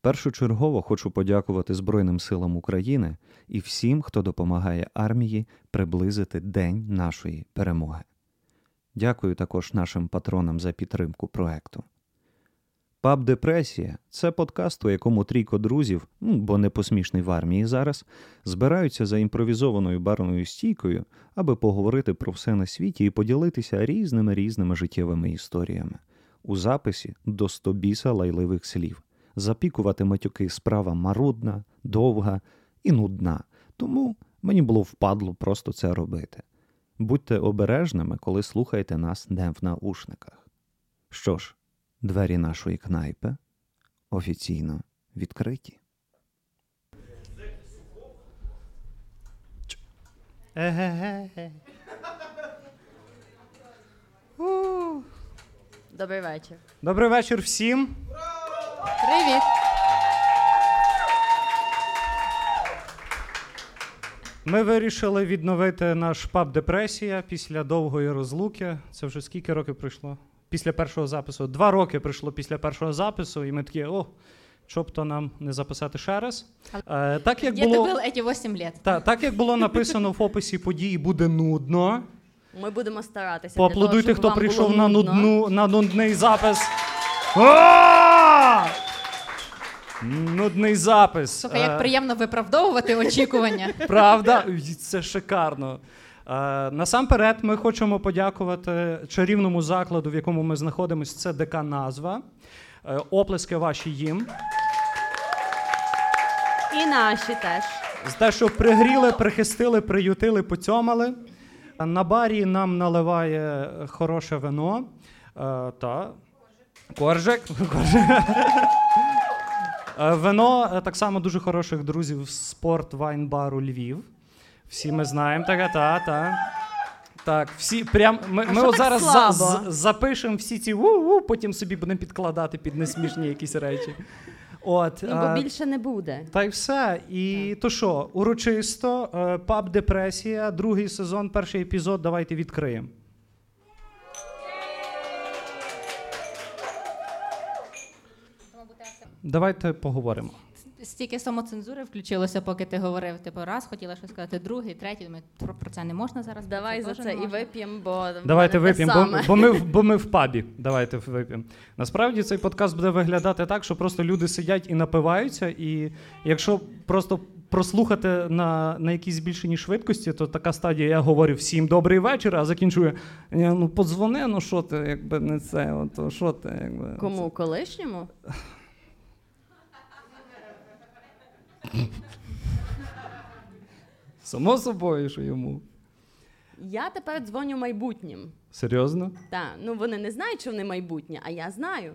Першочергово хочу подякувати Збройним силам України і всім, хто допомагає армії приблизити день нашої перемоги. Дякую також нашим патронам за підтримку проекту. Паб Депресія це подкаст, у якому трійко друзів, ну, бо не посмішний в армії зараз, збираються за імпровізованою барною стійкою, аби поговорити про все на світі і поділитися різними різними життєвими історіями. У записі до стобіса лайливих слів. Запікувати матюки справа марудна, довга і нудна, тому мені було впадло просто це робити. Будьте обережними, коли слухаєте нас не в наушниках. Що ж, двері нашої кнайпи офіційно відкриті. Еге-ге. Добрий вечір. Добрий вечір всім. Привіт. Ми вирішили відновити наш паб Депресія після довгої розлуки. Це вже скільки років пройшло? Після першого запису. Два роки пройшло після першого запису, і ми такі, о, що б то нам не записати ще раз. Е, так, як Где ты було, был эти 8 лет? та, так як було написано в описі події, буде нудно. Ми будемо старатися. для Поаплодуйте, того, щоб хто вам прийшов було на нудно. нудну, на нудний запис. Нудний запис. Слухай, Е, як приємно виправдовувати очікування. Правда, це шикарно. Е, насамперед, ми хочемо подякувати чарівному закладу, в якому ми знаходимося. Це ДК назва. Е, оплески ваші їм. І наші теж. За те, що пригріли, прихистили, приютили, поцьомали. На барі нам наливає хороше вино. Е, та. Коржик. Коржик. Е, Вино е, так само дуже хороших друзів спорт вайн-бару Львів. Всі ми знаємо таке, та, та. Так, всі прям. Ми, ми от зараз за, слабо? з- запишемо всі ці у-у, потім собі будемо підкладати під несмішні якісь речі. От, Ну, е, бо більше не буде. та й все. І то що, урочисто, е, паб Депресія, другий сезон, перший епізод. Давайте відкриємо. Давайте поговоримо. Стільки самоцензури включилося, поки ти говорив. Типу, раз хотіла щось сказати, другий, третій. Думаю, про, про це не можна зараз. Давай за це і вип'ємо, бо Давайте вип'ємо, бо, бо, ми, в- бо ми в пабі. Давайте вип'ємо. Насправді цей подкаст буде виглядати так, що просто люди сидять і напиваються, і якщо просто прослухати на, на якійсь збільшеній швидкості, то така стадія я говорю всім добрий вечір, а закінчую. «Ні, Ну подзвони, ну що ти, якби не це, от, що ти, якби. Кому колишньому? Само собою, що йому. Я тепер дзвоню майбутнім. Серйозно? Так, ну вони не знають, що вони майбутнє, а я знаю.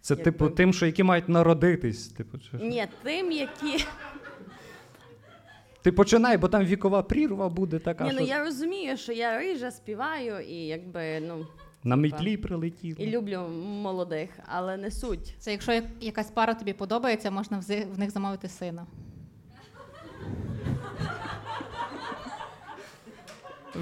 Це Якби- типу тим, що які мають народитись. Типу, чи що? Ні, тим, які. Ти починай, бо там вікова прірва буде така. Ні, ну що я розумію, що я рижа співаю і якби ну На метлі прилетіло. і люблю молодих, але не суть. Це якщо якась пара тобі подобається, можна в них замовити сина.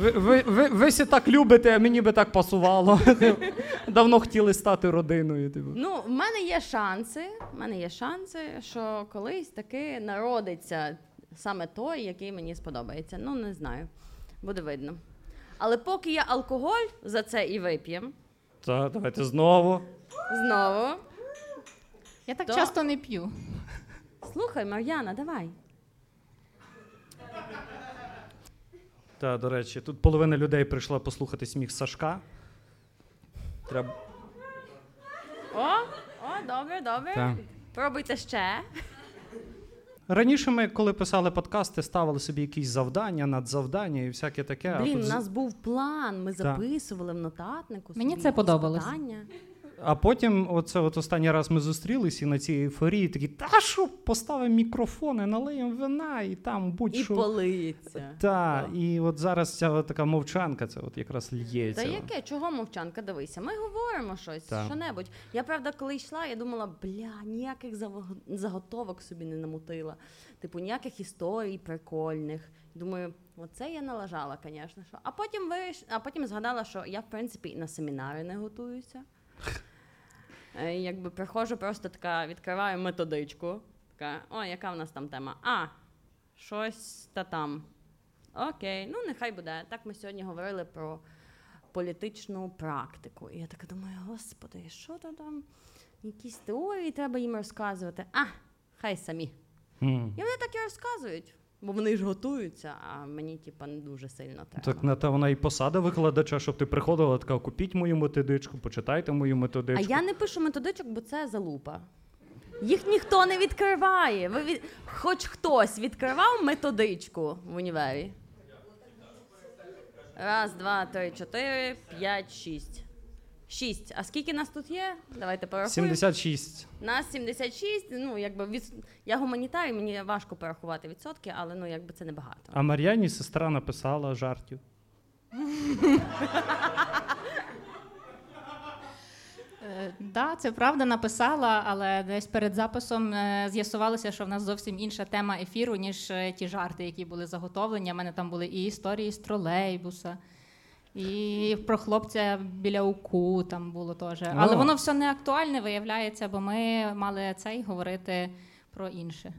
Ви, ви, ви, ви всі так любите, а мені би так пасувало. Давно хотіли стати родиною. Типу. Ну, в мене є шанси. В мене є шанси, що колись таки народиться саме той, який мені сподобається. Ну, не знаю. Буде видно. Але поки я алкоголь за це і вип'єм Так, давайте знову. знову. Я так То- часто не п'ю. Слухай, Мар'яна, давай. Так, до речі, тут половина людей прийшла послухати сміх Сашка. Треба. О, о, добре, добре. Так. Пробуйте ще. Раніше ми, коли писали подкасти, ставили собі якісь завдання, надзавдання і всяке таке. а Блін, тут у з- нас був план, ми записували в нотатнику. Мені собі це подобалось. питання. А потім, оце от останній раз ми зустрілись і на цій ейфорії такі, та що, поставимо мікрофони, налиємо вина і там будь-що. политься. Та, і от зараз ця от така мовчанка, це от якраз лється. Та яке? Чого мовчанка? Дивися, ми говоримо щось, Так. що-небудь. Я правда, коли йшла, я думала, бля, ніяких заготовок собі не намутила. Типу, ніяких історій прикольних. Думаю, оце я налажала, звісно. Що. А потім виш... а потім згадала, що я, в принципі, і на семінари не готуюся. Е, Якби приходжу, просто така відкриваю методичку. Така, о, яка в нас там тема? А, щось та там. Окей, ну нехай буде. Так ми сьогодні говорили про політичну практику. І я така думаю, господи, що то там? Якісь теорії треба їм розказувати. А, хай самі. М. І вони так і розказують, бо вони ж готуються, а мені, типа, не дуже сильно треба. Так на те вона і посада викладача, щоб ти приходила така, купіть мою методичку, почитайте мою методичку. А я не пишу методичок, бо це залупа. Їх ніхто не відкриває. Ви від... Хоч хтось відкривав методичку в універі. Раз, два, три, чотири, п'ять, шість. Шість. А скільки нас тут є? Давайте порахуємо. 76. Нас 76. Ну, якби від... я гуманітарій, мені важко порахувати відсотки, але ну якби це небагато. А Мар'яні сестра написала жартів. Е, Да, це правда написала, але десь перед записом е, з'ясувалося, що в нас зовсім інша тема ефіру, ніж е, ті жарти, які були заготовлені. У мене там були і історії з тролейбуса, і про хлопця біля УКУ там було теж. Але О. воно все не актуальне виявляється, бо ми мали цей говорити про інше.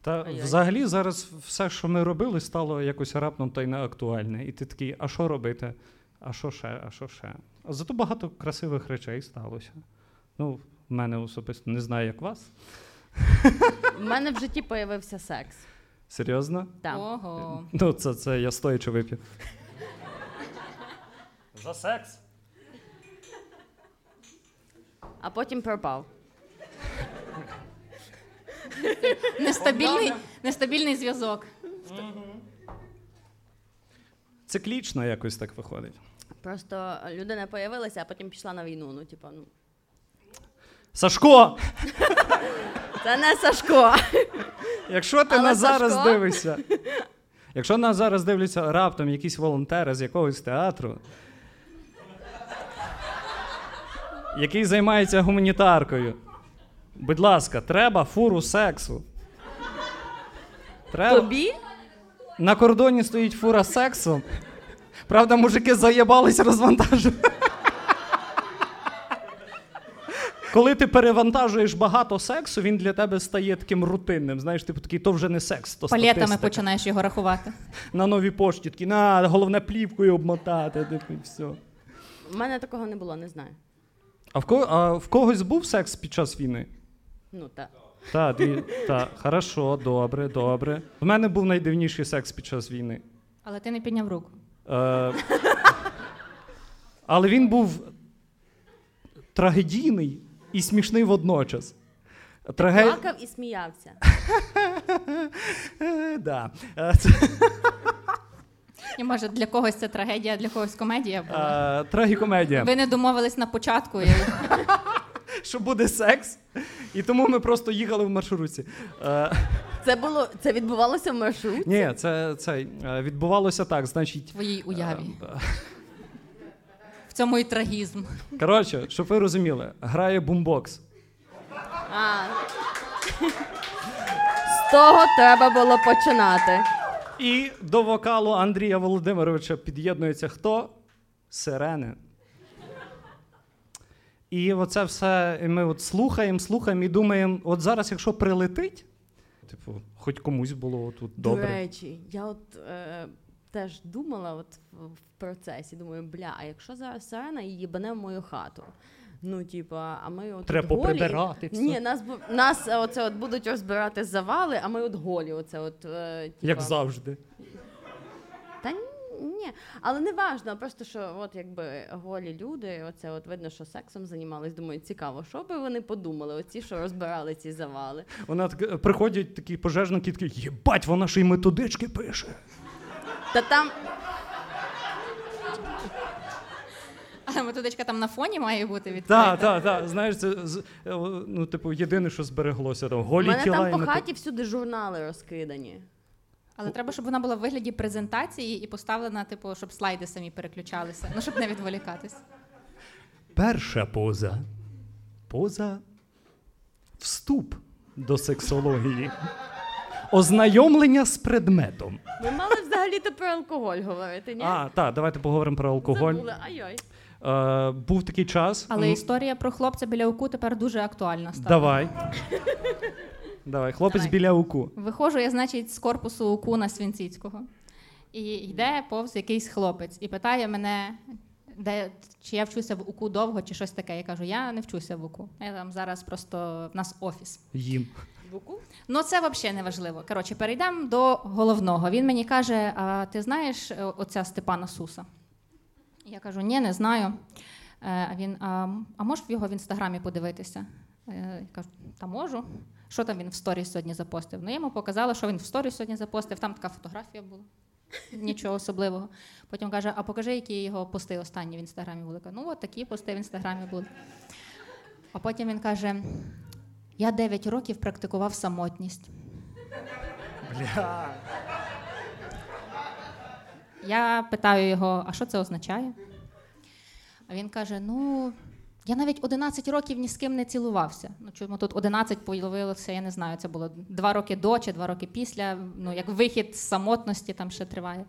Та Ой-ой. взагалі зараз все, що ми робили, стало якось раптом та й не актуальне. І ти такий, а що робити? А що ще, а що ще? А зато багато красивих речей сталося. Ну, в мене особисто не знаю, як вас. У мене в житті появився секс. Серйозно? Так. Ого. Ну, це, це я стоячи вип'ю. За секс. А потім пропав. Нестабільний, нестабільний зв'язок. Циклічно якось так виходить. Просто людина появилася, а потім пішла на війну. Ну, типа, ну. Сашко! Це не Сашко. Якщо ти Але нас зараз дивишся, якщо нас зараз дивляться раптом якісь волонтери з якогось театру, який займається гуманітаркою, будь ласка, треба фуру сексу. Треба. Тобі? На кордоні стоїть фура сексу. Правда, мужики заєбались розвантажувати. Коли ти перевантажуєш багато сексу, він для тебе стає таким рутинним. Знаєш, типу такий, то вже не секс, то Палетами статистика. починаєш його рахувати. На новій пошті такі, на, головне плівкою обмотати, типу, і все. У мене такого не було, не знаю. А в, ко- а в когось був секс під час війни? Ну, так. Так, так, хорошо, добре, добре. В мене був найдивніший секс під час війни. Але ти не підняв руку. Е, але він був трагедійний і смішний водночас. Траге... Плакав і сміявся. Е, да. Е, І може для когось це трагедія, для когось комедія була. е, трагікомедія. Ви не домовились на початку. І... Що буде секс, і тому ми просто їхали в маршрутці. Е, Це було це відбувалося в маршрутці? ні, це, це е, відбувалося так. Значить, твоїй уяві. е, В цьому і трагізм. коротше, щоб ви розуміли, грає бумбокс. А. З того треба було починати. І до вокалу Андрія Володимировича під'єднується хто? Сирени. І оце все і ми от слухаємо, слухаємо і думаємо, от зараз, якщо прилетить, типу, хоч комусь було тут добре. До речі, я от е, теж думала от в, процесі, думаю, бля, а якщо зараз сирена і їбане в мою хату? Ну, типа, а ми от Треба голі. поприбирати все. Ні, нас нас е, оце от будуть розбирати завали, а ми от голі. Оце от, е, типа. Як завжди. Та ні, але не важно, просто що от якби голі люди, оце от видно, що сексом займались. Думаю, цікаво, що би вони подумали, оці, що розбирали ці завали. Вона так, приходять такі пожежники, такі, єбать, вона ще й методички пише. Та там А методичка там на фоні має бути Так, відкрита. так, так. Знаєш, це е, ну, типу, єдине, що збереглося, там у голі мене тіла там і по мето- хаті всюди журнали розкидані. Але треба, щоб вона була в вигляді презентації і поставлена, типу, щоб слайди самі переключалися. Ну, щоб не відволікатись. Перша поза. Поза вступ до сексології. Ознайомлення з предметом. Ми мали взагалі-то про алкоголь говорити, ні? А, так, давайте поговоримо про алкоголь. Забули, ай-ой. Е, був такий час. Але історія про хлопця біля уку тепер дуже актуальна стала. Давай. Давай, хлопець Давай. біля уку. Виходжу я, значить, з корпусу УКУ на Свінціцького. І йде повз якийсь хлопець і питає мене, де, чи я вчуся в УКУ довго, чи щось таке. Я кажу, я не вчуся в УКУ. Я там зараз просто в нас офіс. Їм. Ну, це взагалі не важливо. Коротше, перейдемо до головного. Він мені каже: а ти знаєш е, оця Степана Суса? Я кажу, ні, не знаю. Е, А він, а, а можеш в його в інстаграмі подивитися? Е, Я кажу, та можу. Що там він в сторіс сьогодні запостив? Ну, я йому показала, що він в сторіс сьогодні запостив. Там така фотографія була. Нічого особливого. Потім каже: а покажи, які його пости останні в інстаграмі були. Ну, от такі пости в інстаграмі були. А потім він каже: я 9 років практикував самотність. Бля. Я питаю його, а що це означає? А він каже: Ну, я навіть 11 років ні з ким не цілувався. Ну, чому тут 11 появилося, я не знаю, це було два роки до чи два роки після. Ну, як вихід з самотності там ще триває.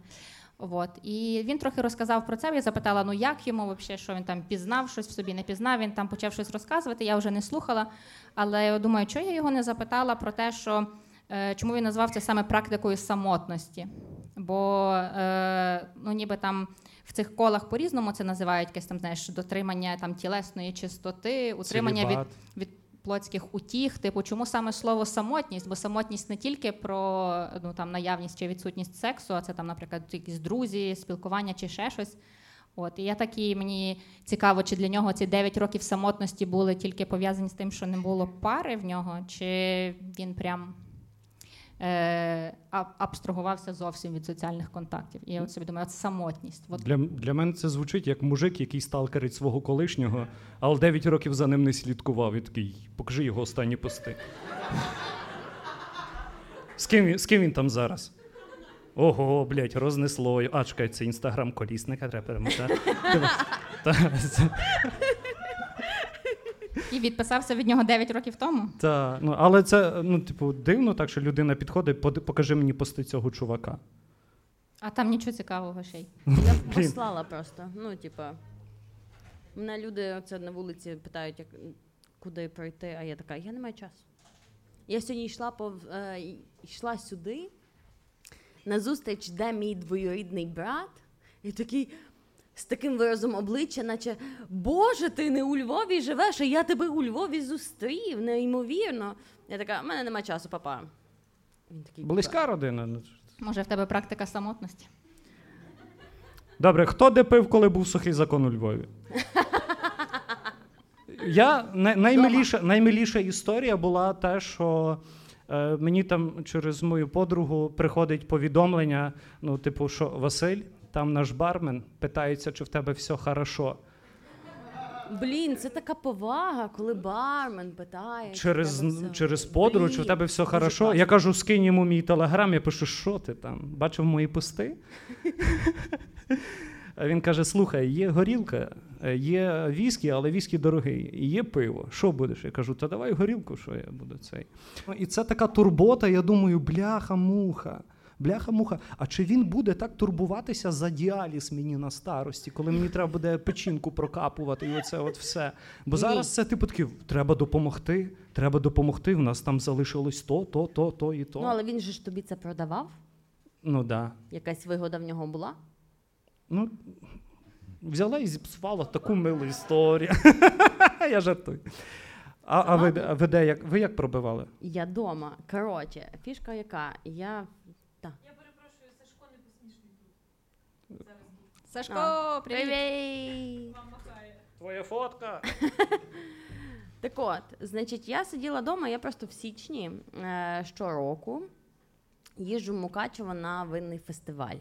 От. І він трохи розказав про це. Я запитала, ну як йому взагалі, що він там пізнав, щось в собі не пізнав. Він там почав щось розказувати, я вже не слухала. Але я думаю, чого я його не запитала про те, що е, чому він назвав це саме практикою самотності. Бо е, ну, ніби там в цих колах по-різному це називають якесь там, знаєш, дотримання там тілесної чистоти, утримання від, Целібат. від плотських утіх. Типу, чому саме слово самотність? Бо самотність не тільки про ну, там, наявність чи відсутність сексу, а це там, наприклад, якісь друзі, спілкування чи ще щось. От, і я такі, мені цікаво, чи для нього ці 9 років самотності були тільки пов'язані з тим, що не було пари в нього, чи він прям абстрагувався зовсім від соціальних контактів. І я от собі думаю, от самотність. От Для, для мене це звучить як мужик, який сталкерить свого колишнього, але 9 років за ним не слідкував. І такий, покажи його останні пости. З ким, з ким він там зараз? Ого, блядь, рознесло. А, чекай, це інстаграм колісника, треба перемотати. І відписався від нього 9 років тому. Та, ну, але це, ну, типу, дивно так, що людина підходить, покажи мені пости цього чувака. А там нічого цікавого ще й. Я послала просто. Ну, типа, мене люди це на вулиці питають, як, куди пройти, а я така, я не маю часу. Я сьогодні йшла по, е, йшла сюди на зустріч, де мій двоюрідний брат, і такий. З таким виразом обличчя, наче Боже, ти не у Львові живеш, а я тебе у Львові зустрів, неймовірно. Я така, в мене нема часу, папа. Він такий, Близька родина. ну, Може, в тебе практика самотності? Добре, хто де пив, коли був сухий закон у Львові? Я най- наймиліша, наймиліша історія була те, що е, мені там через мою подругу приходить повідомлення: ну, типу, що Василь, там наш бармен питається, чи в тебе все хорошо. Блін, це така повага, коли бармен питає. чи Через, тебе все- через подругу, чи в Блін, тебе все дуже хорошо. класно. Я кажу, скинь йому мій телеграм, я пишу, що ти там? Бачив мої пости? А він каже: слухай, є горілка, е, є віскі, але віскі дорогий, і є пиво. Що будеш? Я кажу, та давай горілку, що я буду цей. Ну, І це така турбота, я думаю, бляха-муха. Бляха-муха. А чи він буде так турбуватися за діаліз мені на старості, коли мені треба буде печінку прокапувати і оце от все? Бо зараз це типу таки, треба допомогти, треба допомогти. В нас там залишилось то, то, то, то і то. Ну, але він же ж тобі це продавав? Ну да. Якась вигода в нього була? Ну, взяла і зіпсувала таку милу історію. Я жартую. А, а, ви, ви де як ви як пробивали? Я дома. Коротше, фішка яка? Я. Та. Сашко, не посмішний тут. А, привіт! Привіт! Твоя фотка. Так от, значить, я сиділа вдома, я просто в січні е, щороку їжджу в Мукачево на винний фестиваль.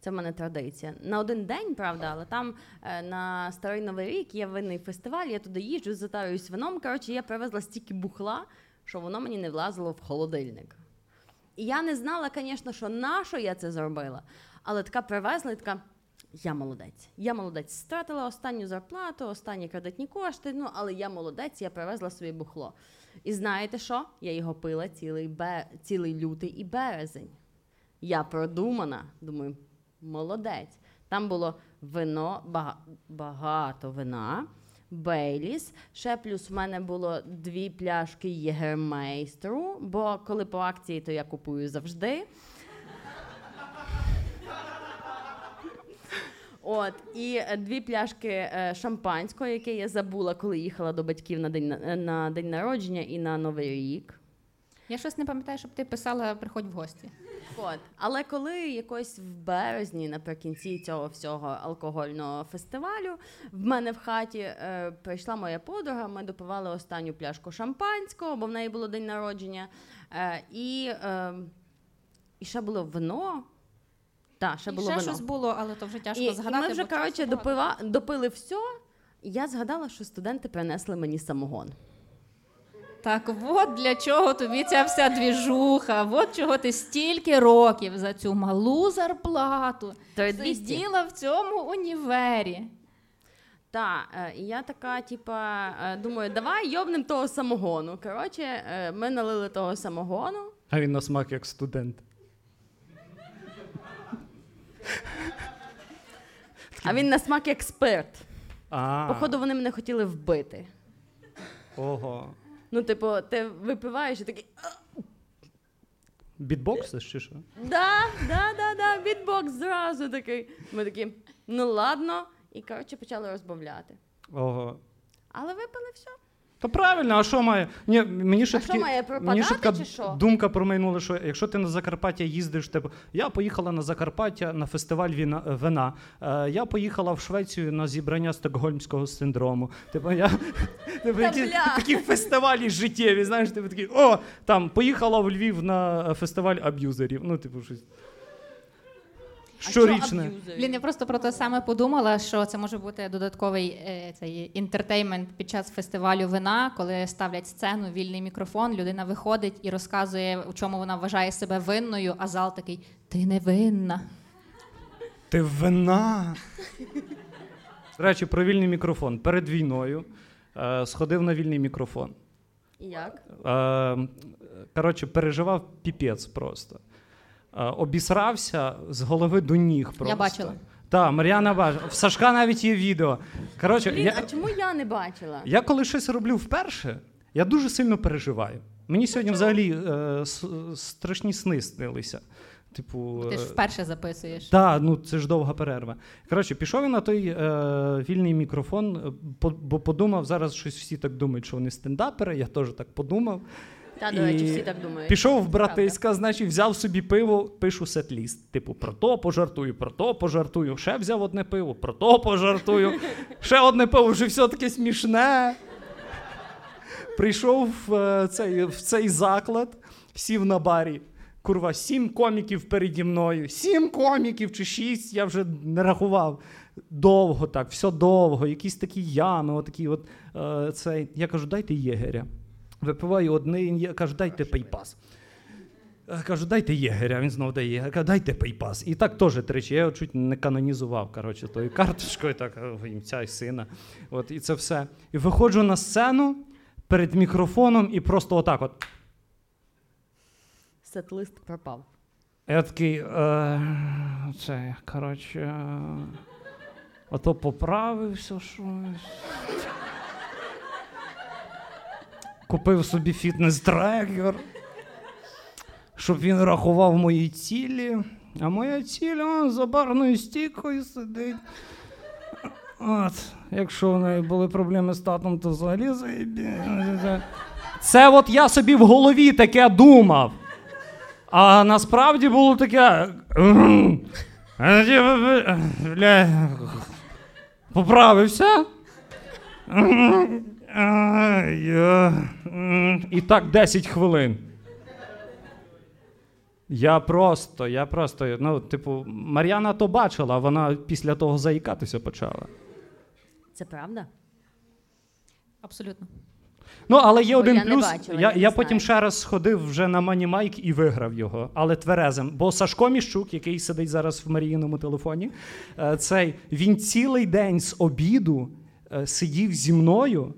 Це в мене традиція. На один день, правда, але там е, на Старий Новий рік є винний фестиваль, я туди їжджу, затарююсь вином. Коротше, я привезла стільки бухла, що воно мені не влазило в холодильник. І я не знала, звісно, що на що я це зробила, але така привезла і така. Я молодець. Я молодець. Стратила останню зарплату, останні кредитні кошти. Ну, але я молодець, я привезла собі бухло. І знаєте що? Я його пила цілий, бе... цілий лютий і березень. Я продумана. Думаю, молодець. Там було вино, бага- багато вина. Бейліс. Ще плюс в мене було дві пляшки Єгермейстеру, бо коли по акції, то я купую завжди. От, і е, дві пляшки е, шампанського, яке я забула, коли їхала до батьків на день, на- на день народження і на Новий рік. Я щось не пам'ятаю, щоб ти писала приходь в гості. От. Але коли якось в березні, наприкінці цього всього алкогольного фестивалю, в мене в хаті е, прийшла моя подруга, ми допивали останню пляшку шампанського, бо в неї було день народження. Е, і, е, і ще було вино. Так, ще І було ще вино. щось було, але то вже тяжко І, згадати. і ми вже коротше допива, допили все. І я згадала, що студенти принесли мені самогон. Так от для чого тобі ця вся двіжуха, от чого ти стільки років за цю малу зарплату 3200. сиділа в цьому універі. Так, е, і я така, типа, е, думаю, давай йобнем того самогону. Коротше, е, ми налили того самогону. А він на смак як студент. А він на смак як спирт. Походу, вони мене хотіли вбити. Ого. Ну, типу, ти випиваєш і такий. Бітбокс чи що? Да, да, да, да, бітбокс зразу такий. Ми такі, ну ладно. І коротше почали розбавляти. Ого. Але випили все. То правильно, а що має? Ні, мені ще А що такі- має мені ще така чи що? думка промайнула, що якщо ти на Закарпаття їздиш, типу, я поїхала на Закарпаття на фестиваль віна, е, вина. Е, я поїхала в Швецію на зібрання стокгольмського синдрому. Типу, я типу, які, такі фестивалі життєві, знаєш, типу такий, о, там поїхала в Львів на фестиваль аб'юзерів. Ну, типу, щось. Щорічне. Блін, я просто про те саме подумала, що це може бути додатковий е, цей інтертеймент під час фестивалю вина, коли ставлять сцену, вільний мікрофон, людина виходить і розказує, у чому вона вважає себе винною, а зал такий ти не винна. Ти вина. До речі, про вільний мікрофон. Перед війною е, сходив на вільний мікрофон. І як? Е, коротше, переживав піпець просто. Е, обісрався з голови до ніг. Просто. бачила. Так, Мар'яна бачила. В Сашка навіть є відео. Коротше, Блін, я, а чому я не бачила? я коли щось роблю вперше, я дуже сильно переживаю. Мені сьогодні взагалі е, страшні сни снилися. Типу, Ти ж е, вперше записуєш. так, ну це ж довга перерва. Коротше, пішов я на той е, вільний мікрофон, е, по- бо подумав, зараз щось всі так думають, що вони стендапери. Я теж так подумав. Та, до речі, всі так думають. Пішов в братиська, значить, взяв собі пиво, пишу сет-ліст. Типу, про то пожартую, про то пожартую. Ще взяв одне пиво, про то пожартую. Ще одне пиво, вже все таке смішне. Прийшов в е, цей, в цей заклад, сів на барі. Курва, сім коміків переді мною. Сім коміків чи шість, я вже не рахував. Довго так, все довго, якісь такі ями, отакі от е, цей. Я кажу, дайте єгеря. Випиваю один, я кажу, дайте PayPass. Е, Кажу, дайте єгеря, він знову дає єгеря, кажу, дайте PayPass. І так теж тричі. Я його чуть не канонізував, коротше, тою карточкою, так, е, ім'я й сина. От, і це все. І виходжу на сцену перед мікрофоном і просто отак от. Сет-лист пропав. Я такий, е, це, коротше, е, ото поправився щось. Купив собі фітнес-трекер, щоб він рахував мої цілі. А моя ціль он, за барною стійкою сидить. От, якщо в неї були проблеми з татом, то взагалі заєбі. Це от я собі в голові таке думав. А насправді було таке. «М, а ті, Бля, поправився. М, а, я, м». І так 10 хвилин. Я просто, я просто, ну, типу, Мар'яна то бачила, вона після того заїкатися почала. Це правда? Абсолютно. Ну, але є Бо один я не плюс. бачила, я я не я потім знаю. ще раз сходив вже на Мані Майк і виграв його, але тверезим. Бо Сашко Міщук, який сидить зараз в Маріїному телефоні, е, цей він цілий день з обіду е, сидів зі мною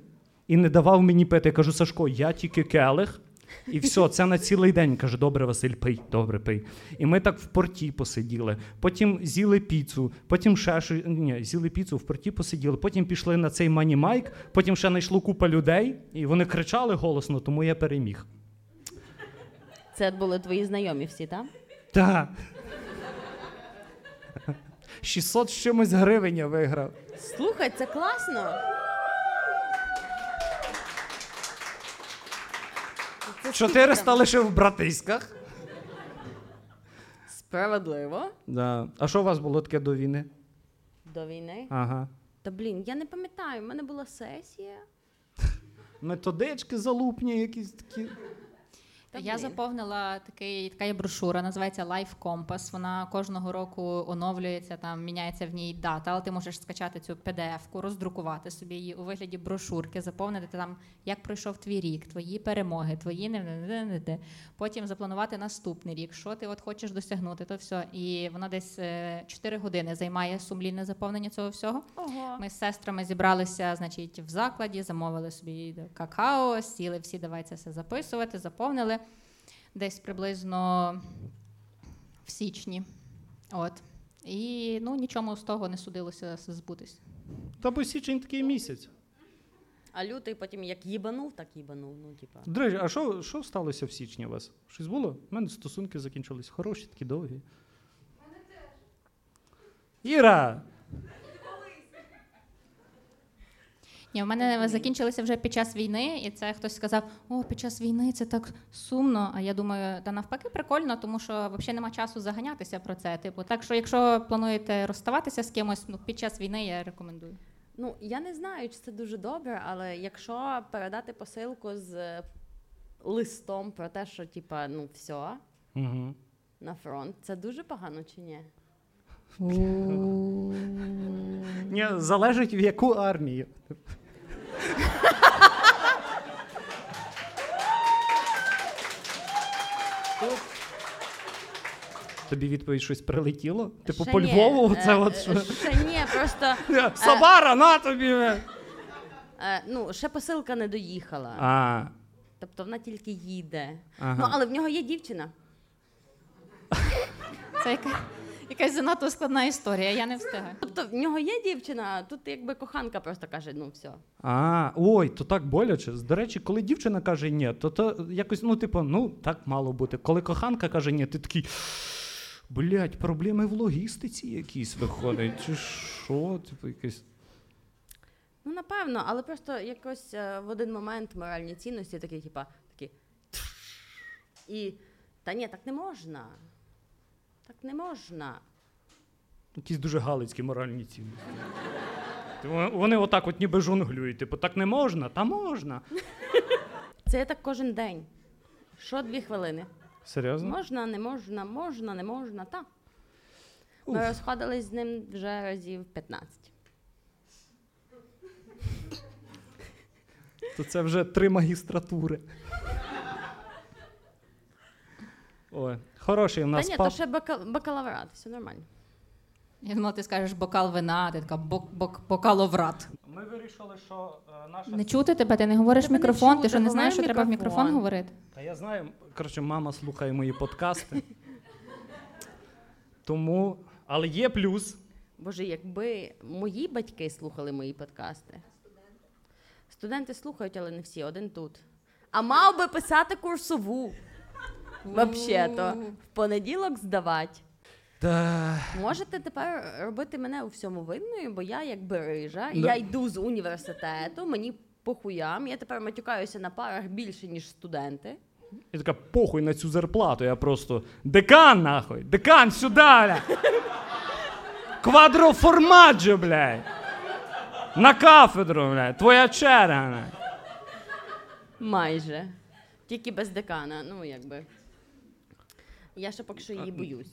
і не давав мені пити. Я кажу, Сашко, я тільки келих. І все, це на цілий день. Каже, добре, Василь, пий, добре, пий. І ми так в порті посиділи. Потім з'їли піцу, потім ще щось- ні, з'їли піцу, в порті посиділи, потім пішли на цей манімайк, потім ще знайшло купа людей, і вони кричали голосно, тому я переміг. Це були твої знайомі всі, так? Так. 600 з чимось гривень я виграв. Слухай, це класно. 400 лише в братиськах. Справедливо. Да. А що у вас було таке до війни? До війни. Ага. Та блін, я не пам'ятаю, в мене була сесія. Методички залупні, якісь такі. Та, Я блін. заповнила такий, така є брошура, називається Life Compass. Вона кожного року оновлюється, там міняється в ній дата, але ти можеш скачати цю PDF-ку, роздрукувати собі її у вигляді брошурки, заповнити там, як пройшов твій рік, твої перемоги, твої не. Потім запланувати наступний рік, що ти от хочеш досягнути, то все. І вона десь 4 години займає сумлінне заповнення цього всього. Ого. Ми з сестрами зібралися, значить, в закладі, замовили собі какао, сіли всі, давай це все записувати, заповнили десь приблизно в січні. От. І ну, нічому з того не судилося збутись. Та бо січень такий місяць. А лютий потім як їбанув, так їбанув. Ну, типа. До речі, а що, що сталося в січні у вас? Щось було? У мене стосунки закінчились. Хороші, такі довгі. Іра! Ні, в мене закінчилися вже під час війни, і це хтось сказав: о, під час війни це так сумно. А я думаю, та навпаки, прикольно, тому що взагалі нема часу заганятися про це. Типу, так що, якщо плануєте розставатися з кимось, ну під час війни я рекомендую. Ну, я не знаю, чи це дуже добре, але якщо передати посилку з е, листом про те, що типа, ну все, Угу. на фронт, це дуже погано чи ні? Ні, залежить в яку армію. Тобі відповідь щось прилетіло? Типу по. Львову? Е, Це от е, що? Ще ні, просто Собара, на тобі! е, ну, ще посилка не доїхала. А, Тобто вона тільки їде. Ага. Ну, але в нього є дівчина. Це яка, якась занадто складна історія, я не встигаю. Тобто в нього є дівчина, а тут якби коханка просто каже: ну все. а, ой, то так боляче. До речі, коли дівчина каже ні, то то якось, ну, типу, ну, так мало бути. Коли коханка каже ні, ти такий. Блять, проблеми в логістиці якісь виходять. Чи що? Типу, якесь. Ну, напевно, але просто якось е, в один момент моральні цінності такі, типа, такі. І та ні, так не можна. Так не можна. Якісь дуже галицькі моральні цінності. Вони отак от ніби жонглюють. Типу, так не можна, та можна. Це я так кожен день. Що дві хвилини? Серйозно? Можна, не можна, можна, не можна, та. Уф. Ми розходились з ним вже разів 15. То це вже три магістратури. Ой, хороший у Та нас ні, пап. то ще бакал- бакалаврат, все нормально. Я думала, ти скажеш бокал вина, ти така бок, бок, бокаловрат. Ми вирішили, що е, наша. Не чути тебе, ти не говориш в Тебе не мікрофон, чути, ти що не знаєш, що говори треба в мікрофон мікрофон. говорити? Та я знаю, коротше, мама слухає мої подкасти. Тому. Але є плюс. Боже, якби мої батьки слухали мої подкасти. Студенти слухають, але не всі, один тут. А мав би писати курсову. Взагалі-то. В понеділок здавати. Та... Можете тепер робити мене у всьому винною, бо я якби рижа, Да. я йду з університету, мені похуям, я тепер матюкаюся на парах більше, ніж студенти. Я така похуй на цю зарплату. Я просто. Декан, нахуй! Декан сюди! бля! Квадроформаджо, блядь! На кафедру, блядь! Твоя черга. Майже. Тільки без декана, ну якби. Я ще поки що її боюсь.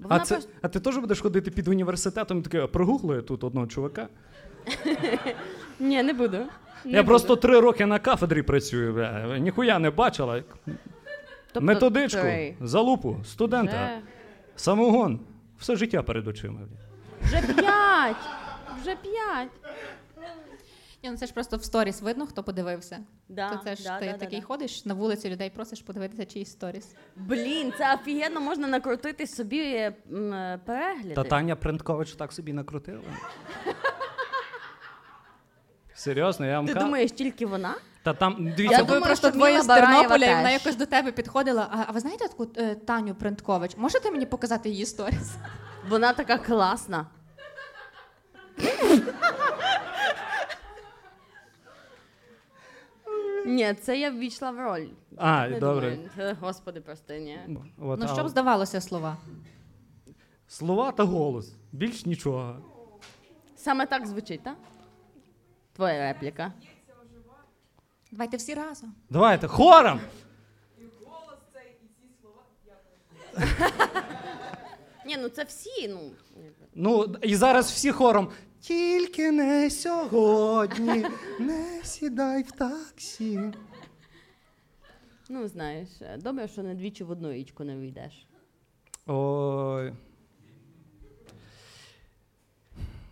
Бо А, це, просто- а ти теж будеш ходити під університетом і таке, прогуглаю тут одного чувака. Ні, не буду. Не я буду. просто три роки на кафедрі працюю, бля. ніхуя не бачила. Тобто Методичку, три. залупу, студента, Вже, самогон. Все життя перед очима. вже п'ять. Вже п'ять. Ні, ну це ж просто в сторіс видно, хто подивився. Да, То це ж да, ти да, такий да. ходиш на вулиці, людей просиш подивитися чиїсь сторіс. Блін, це офігенно можна накрутити собі м, е, перегляди. Та Таня Принткович так собі накрутила. Серйозно, я вам Ти кажу. думаєш, тільки вона? Та там Я дивіться, Це думаю, просто що двоє Міла з Бараєва Тернополя, і вона теж. якось до тебе підходила. А, а ви знаєте таку е, Таню Принткович? Можете мені показати її сторіс? Вона така класна. Ні, це я ввійшла в роль. А, Не добре. думаю. Господи, прости, ні. От, ну, а щоб здавалося слова. Слова та голос. Більш нічого. Саме так звучить, так? Твоя репліка. Давайте всі разом. Давайте, хором! Ні, ну це всі, ну. Ну, і зараз всі хором. Тільки не сьогодні, не сідай в таксі. Ну, знаєш, добре, що не двічі в одну річку не вийдеш. Ой.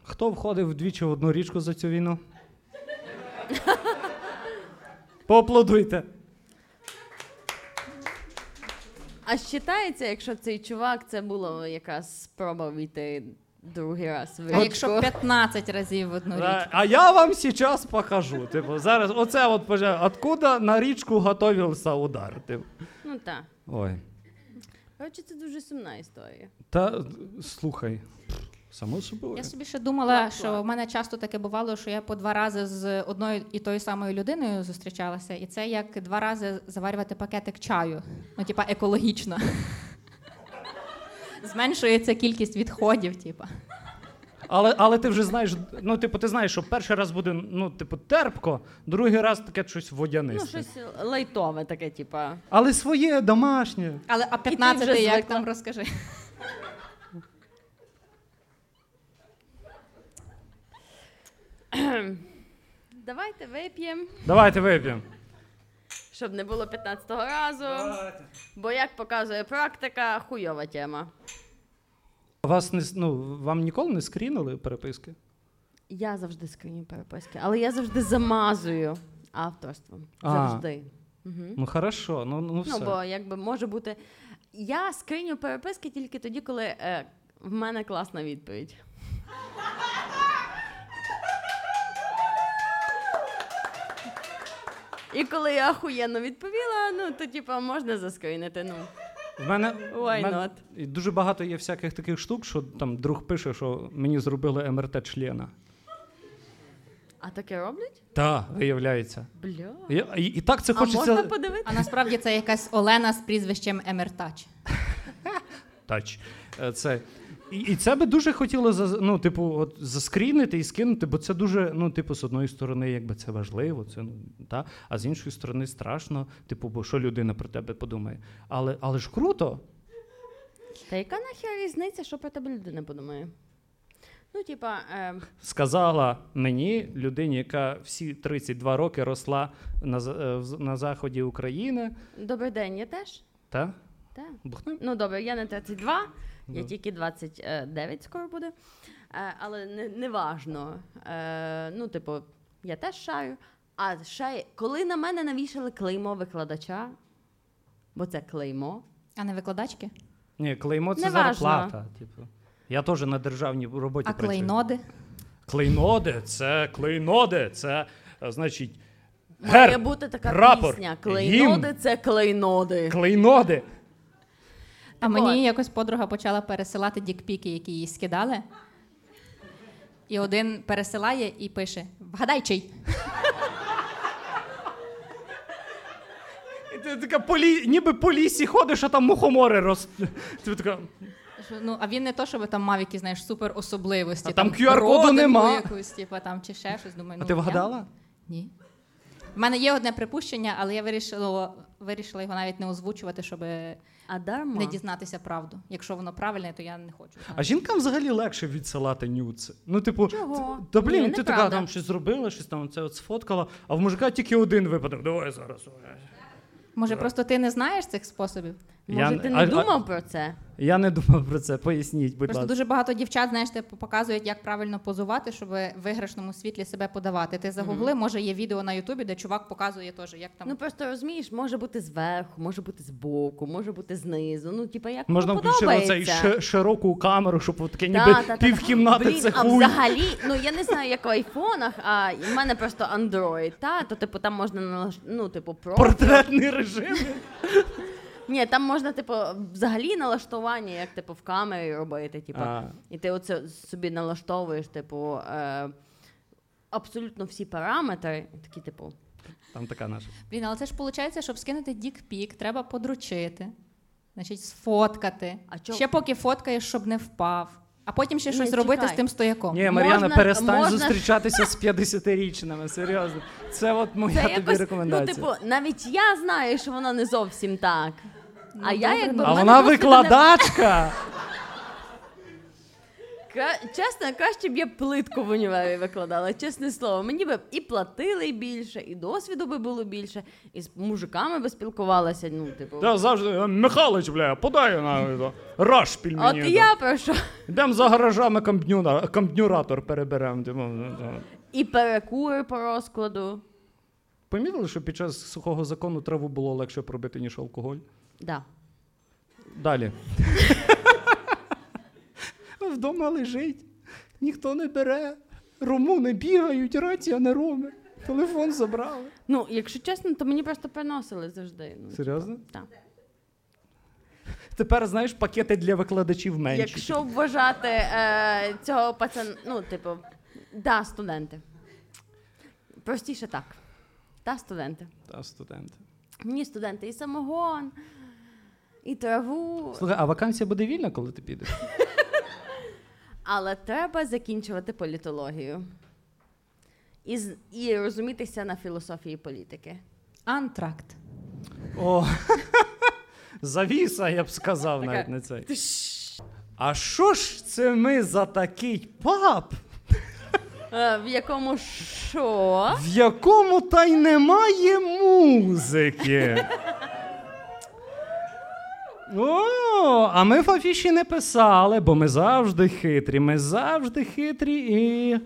Хто входив вдвічі в одну річку за цю війну? Поаплодуйте. А считається, якщо цей чувак це було якраз спроба війти другий раз в А якщо 15 разів в одну річ. А, я вам зараз покажу. Типу, зараз оце от пожа- откуда на річку готовився удар. Типу. Ну так. Ой. Коротше, це дуже сумна історія. Та слухай, само собою. Я собі ще думала, Так, що так. в мене часто таке бувало, що я по два рази з одною і тою самою людиною зустрічалася, і це як два рази заварювати пакетик чаю. Ну, типа, екологічно. Зменшується кількість відходів, типа. Але, але ти вже знаєш, ну, типу, ти знаєш, що перший раз буде, ну, типу, терпко, другий раз таке щось водянисте. Ну, щось лайтове таке, типа. Але своє домашнє. Але а 15 вже як там розкажи. Давайте вип'ємо, Давайте вип'ємо. Щоб не було 15-го разу. Бо як показує практика, хуйова тема. Вас не, с- ну, вам ніколи не скрінили переписки? Я завжди скриню переписки, але я завжди замазую авторством. А. Завжди. Угу. Ну, хорошо, ну, ну все. Ну, бо якби може бути. Я скриню переписки тільки тоді, коли е, в мене класна відповідь. І коли я охуєнно відповіла, ну то типа можна заскринити. Ну В мене, Why в мене not? дуже багато є всяких таких штук, що там друг пише, що мені зробили МРТ члена. а таке роблять? Так, виявляється. Бля. І, і, і так це А хочеться. можна подивитися? А насправді це якась Олена з прізвищем Емертач. Тач. Е, Це. І, і це би дуже хотіло за- ну, типу, от, заскрінити і скинути, бо це дуже, ну, типу, з одної сторони, якби це важливо, це, ну, та, а з іншої сторони страшно, типу, бо що людина про тебе подумає. Але, але ж круто. Та яка нахер різниця, що про тебе людина подумає? Ну, типа, е, Сказала мені, людині, яка всі 32 роки росла на, е, на заході України. добрий день, я теж? Та? Так. Бухнем? Ну, добре, я не 32, я тільки 29 скоро буде. Е, але не, не важно. Е, ну, типу, я теж шарю. А ще, коли на мене навішали клеймо викладача, бо це клеймо. А не викладачки? Ні, клеймо це Неважно. зарплата. Типу. Я теж на державній роботі А працюю. клейноди? Клейноди, це клейноди, це е, значить. Має Герб, бути така прапор, пісня. Клейноди гімн. це клейноди. Клейноди. А мені от. якось подруга почала пересилати дікпіки, які їй скидали. І один пересилає і пише: Вгадай чий. І ти така по лі... ніби по лісі ходиш, а там мухомори роз... Ти така, Що, Ну, а він не то, щоб там мав якісь знаєш, супер особливості. А там QR-коду нема. Якусь, типу, там, чи ще щось. Думаю, а ну, ти я- вгадала? Ні. В мене є одне припущення, але я вирішила, вирішила його навіть не озвучувати, щоб А дарма. не дізнатися правду. Якщо воно правильне, то я не хочу. знати. А жінкам взагалі легше відсилати нюци. Ну, типу, Чого? та блін, Ні, ти така там щось зробила, щось там це от сфоткала, а в мужика тільки один випадок. Давай зараз. Може, просто ти не знаєш цих способів? Може, Я- ти не а- а- думав про це? Я не думав про це. Поясніть, будь Просто ласка. дуже багато дівчат, знаєш, типу, показують, як правильно позувати, щоб в виграшному світлі себе подавати. Ти загугли, може є відео на Ютубі, де чувак показує теж, як там Ну просто розумієш, може бути зверху, може бути збоку, може бути знизу. Ну, типа, як Можна кому включити цей подобається. ши- широку камеру, щоб от таке ніби та, та, та. півкімнати Блін, це а хуй. взагалі, ну я не знаю, як в айфонах, а в мене просто Android, та, то типу там можна налаш... ну, типу, про. Портретний режим. Ні, там можна, типу, взагалі налаштування, як типу в камері робити. Типу. А. І ти оце собі налаштовуєш, типу, е, абсолютно всі параметри. І такі, типу, Там така наша. Блін, але це ж виходить, щоб скинути дікпік, треба подручити, значить, сфоткати. А чо- Ще поки фоткаєш, щоб не впав. А потім ще Ні, щось робити чекай. з тим стояком. Ні, Мар'яна, Можна- перестань можна- зустрічатися з 50-річними, серйозно. Це от моя це тобі якось, ну, рекомендація. типу, навіть я знаю, що воно не зовсім так. А я якби ну. а в мене вона просто викладачка. Кра- Чесно, краще б я плитку в універі викладала, чесне слово. Мені б і платили більше, і досвіду би було більше, і з мужиками би спілкувалася. Ну, типу. Я завжди «Е, Михайлович, бля, подай на раш От пельмені. я про що. Йдемо за гаражами компнюра- компнюратор переберемо. типу, ну, ну. І перекури по розкладу. Помітили, що під час сухого закону траву було легше пробити, ніж алкоголь? Да. Далі. Вдома лежить, ніхто не бере, румуни бігають, рація не роми. Телефон забрали. Ну, якщо чесно, то мені просто приносили завжди. Ну, Серйозно? Так. Тепер знаєш пакети для викладачів менші. Якщо вважати е, цього пацана, ну, типу, да, студенти. Простіше так. Та студенти. Та студенти. Мені студенти і самогон, і траву. Слухай, а вакансія буде вільна, коли ти підеш? Але треба закінчувати політологію. І, з- і розумітися на філософії політики. Антракт. О, завіса, я б сказав навіть на цей. А що ж це ми за такий пап, Е, в якому що? в якому та й немає музики? О, а ми в афіші не писали, бо ми завжди хитрі. Ми завжди хитрі і.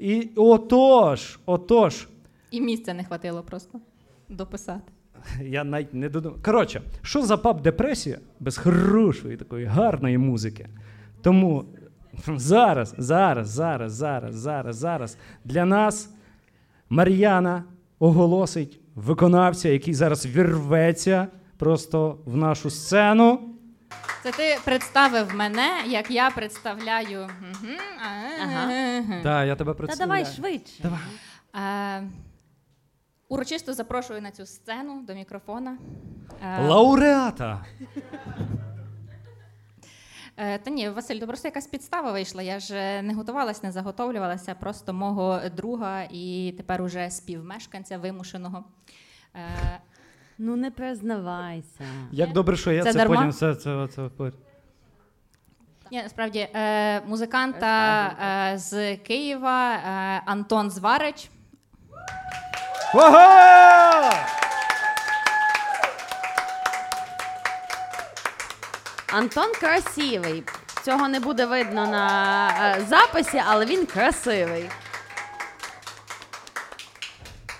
І отож, отож, І місця не хватило просто дописати. Я навіть не додумав. Коротше, що за пап депресія без хорошої такої гарної музики? Тому зараз, зараз, зараз, зараз, зараз, зараз для нас Мар'яна оголосить виконавця, який зараз вірветься просто в нашу сцену. Це ти представив мене, як я представляю. Ага. ага. Так, я тебе Та представляю. давай швидше. Давай. Е, Урочисто запрошую на цю сцену до мікрофона. Е, Лауреата. Е, Та ні, Василь, то просто якась підстава вийшла. Я ж е, не готувалась, не заготовлювалася, просто мого друга і тепер уже співмешканця вимушеного. Е, Ну не признавайся. Як добре, що я Це це, потім все це, це, це, Ні, насправді е, музиканта е, з Києва е, Антон Зварич. Ого! Антон красивий. Цього не буде видно на е, записі, але він красивий.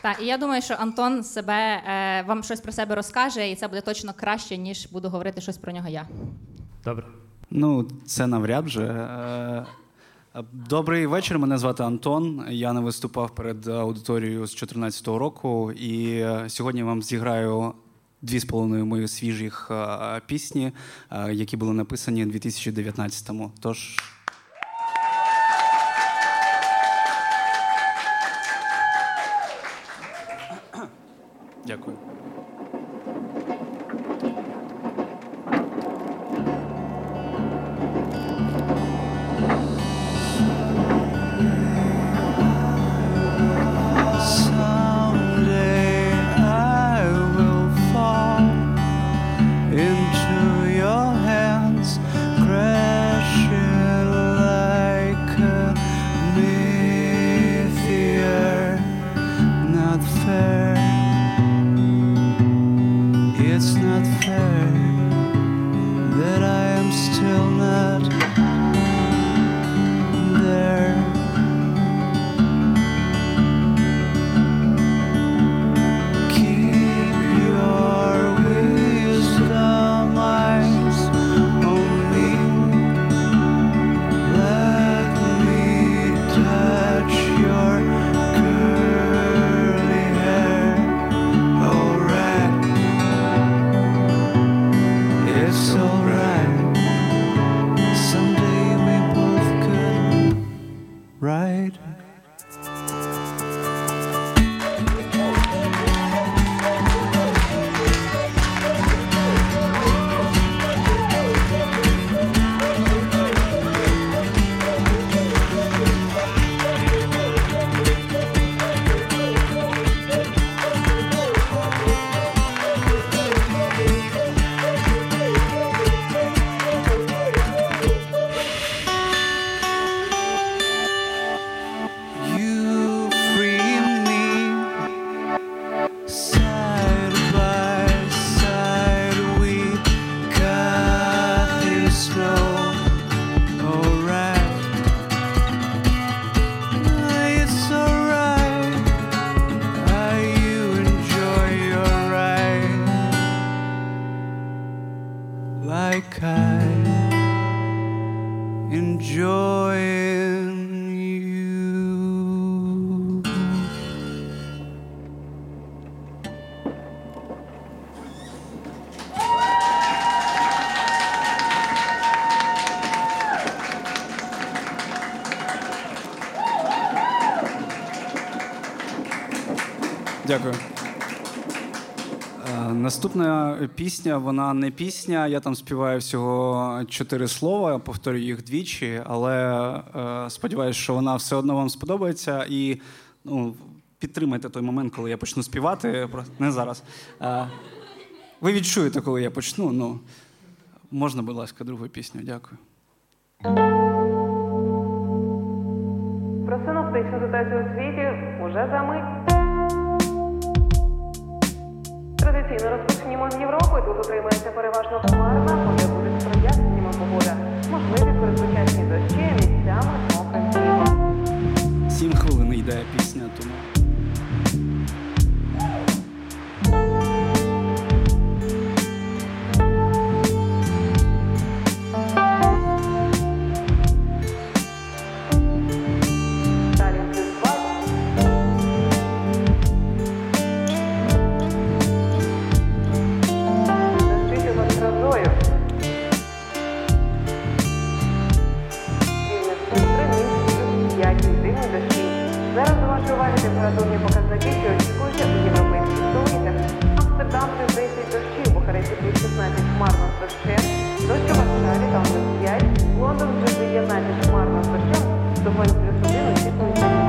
Так, і я думаю, що Антон себе е, вам щось про себе розкаже, і це буде точно краще, ніж буду говорити щось про нього я. Добре. Ну, це навряд же. Е, Добрий вечір. Мене звати Антон. Я не виступав перед аудиторією з 2014 року, і сьогодні вам зіграю дві з половиною мої свіжих е, пісні, е, які були написані у 2019-му. Тож. Дякую. Е, Наступна пісня, вона не пісня. Я там співаю всього чотири слова, повторюю їх двічі, але е, сподіваюся, що вона все одно вам сподобається. І ну, підтримайте той момент, коли я почну співати. Не зараз. Е, ви відчуєте, коли я почну. Ну, можна, будь ласка, другу пісню. Дякую. Про синоптичну ситуацію у світі уже за мить. Традиційно розпочнімо з Європи. Тут утримається переважно хмарна, буде з проясненнями погода. Можливі передзвичайні дощі, місцями мокрим. Сім хвилин йде пісня, тому. Уваги температурні показники, що очікуються у європейських столицях. Амстердам плюс 10 дощів, Бухаресті плюс 16 хмарно з дощем, дощ у Варшаві там плюс 5, Лондон плюс 19 хмарно з дощем, Стокгольм плюс 1 очікується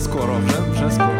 скоро, вже, вже скоро.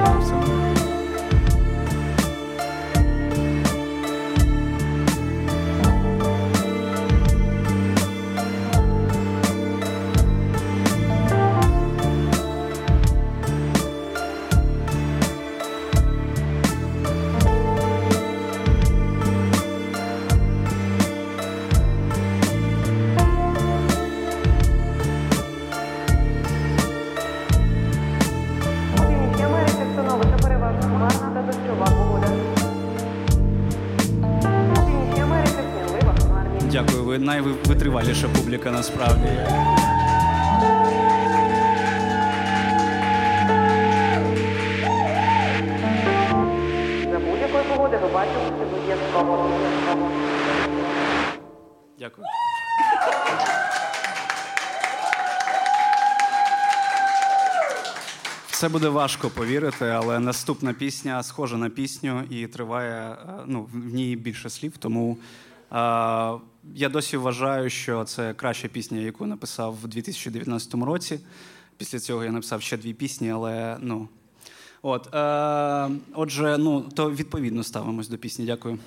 запаліша публіка насправді. За будь-якої погоди ви бачите обов'язково. Дякую. Це буде важко повірити, але наступна пісня схожа на пісню і триває е, ну в ній більше слів, тому. А, я досі вважаю, що це краща пісня, яку написав у 2019 році. Після цього я написав ще дві пісні, але ну. От, е, Отже, ну, то відповідно ставимось до пісні. Дякую.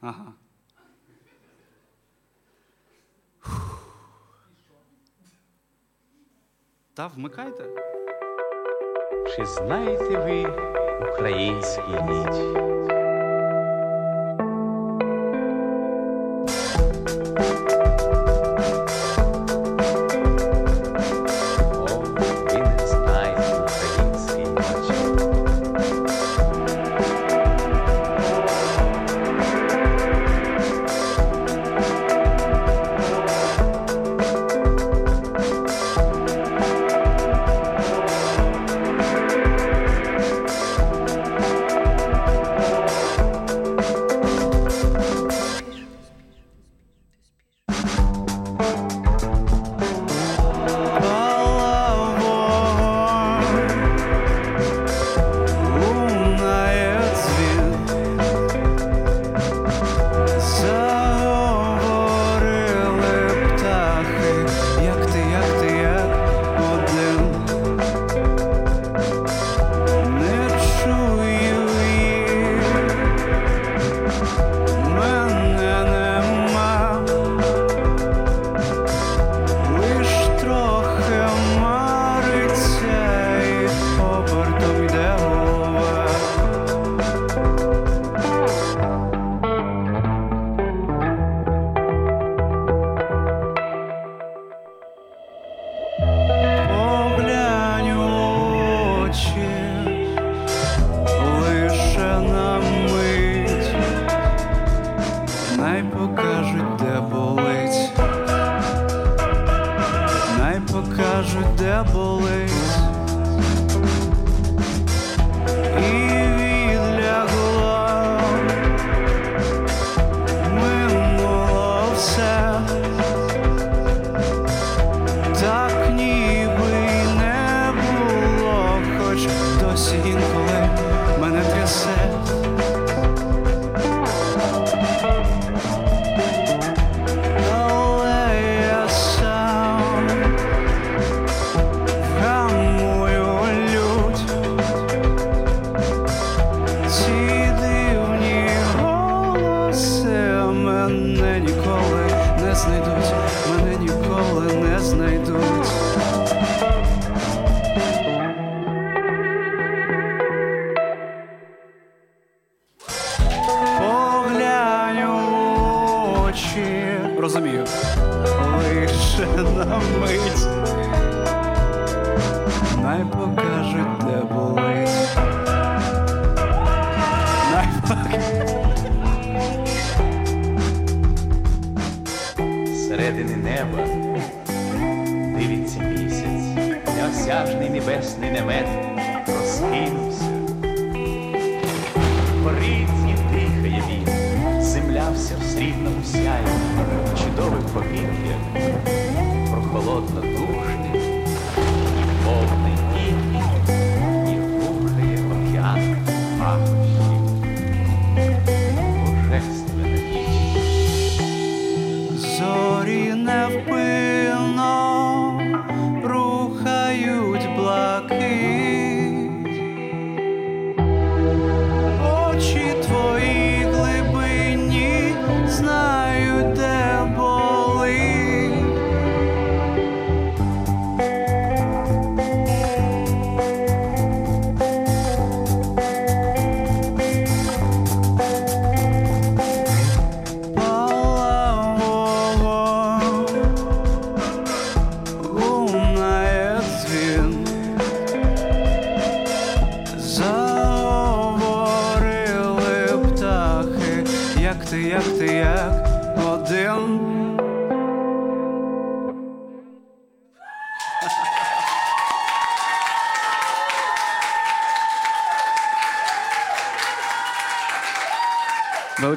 Ага. Та вмикайте. Чи знаєте ви? українські ніч.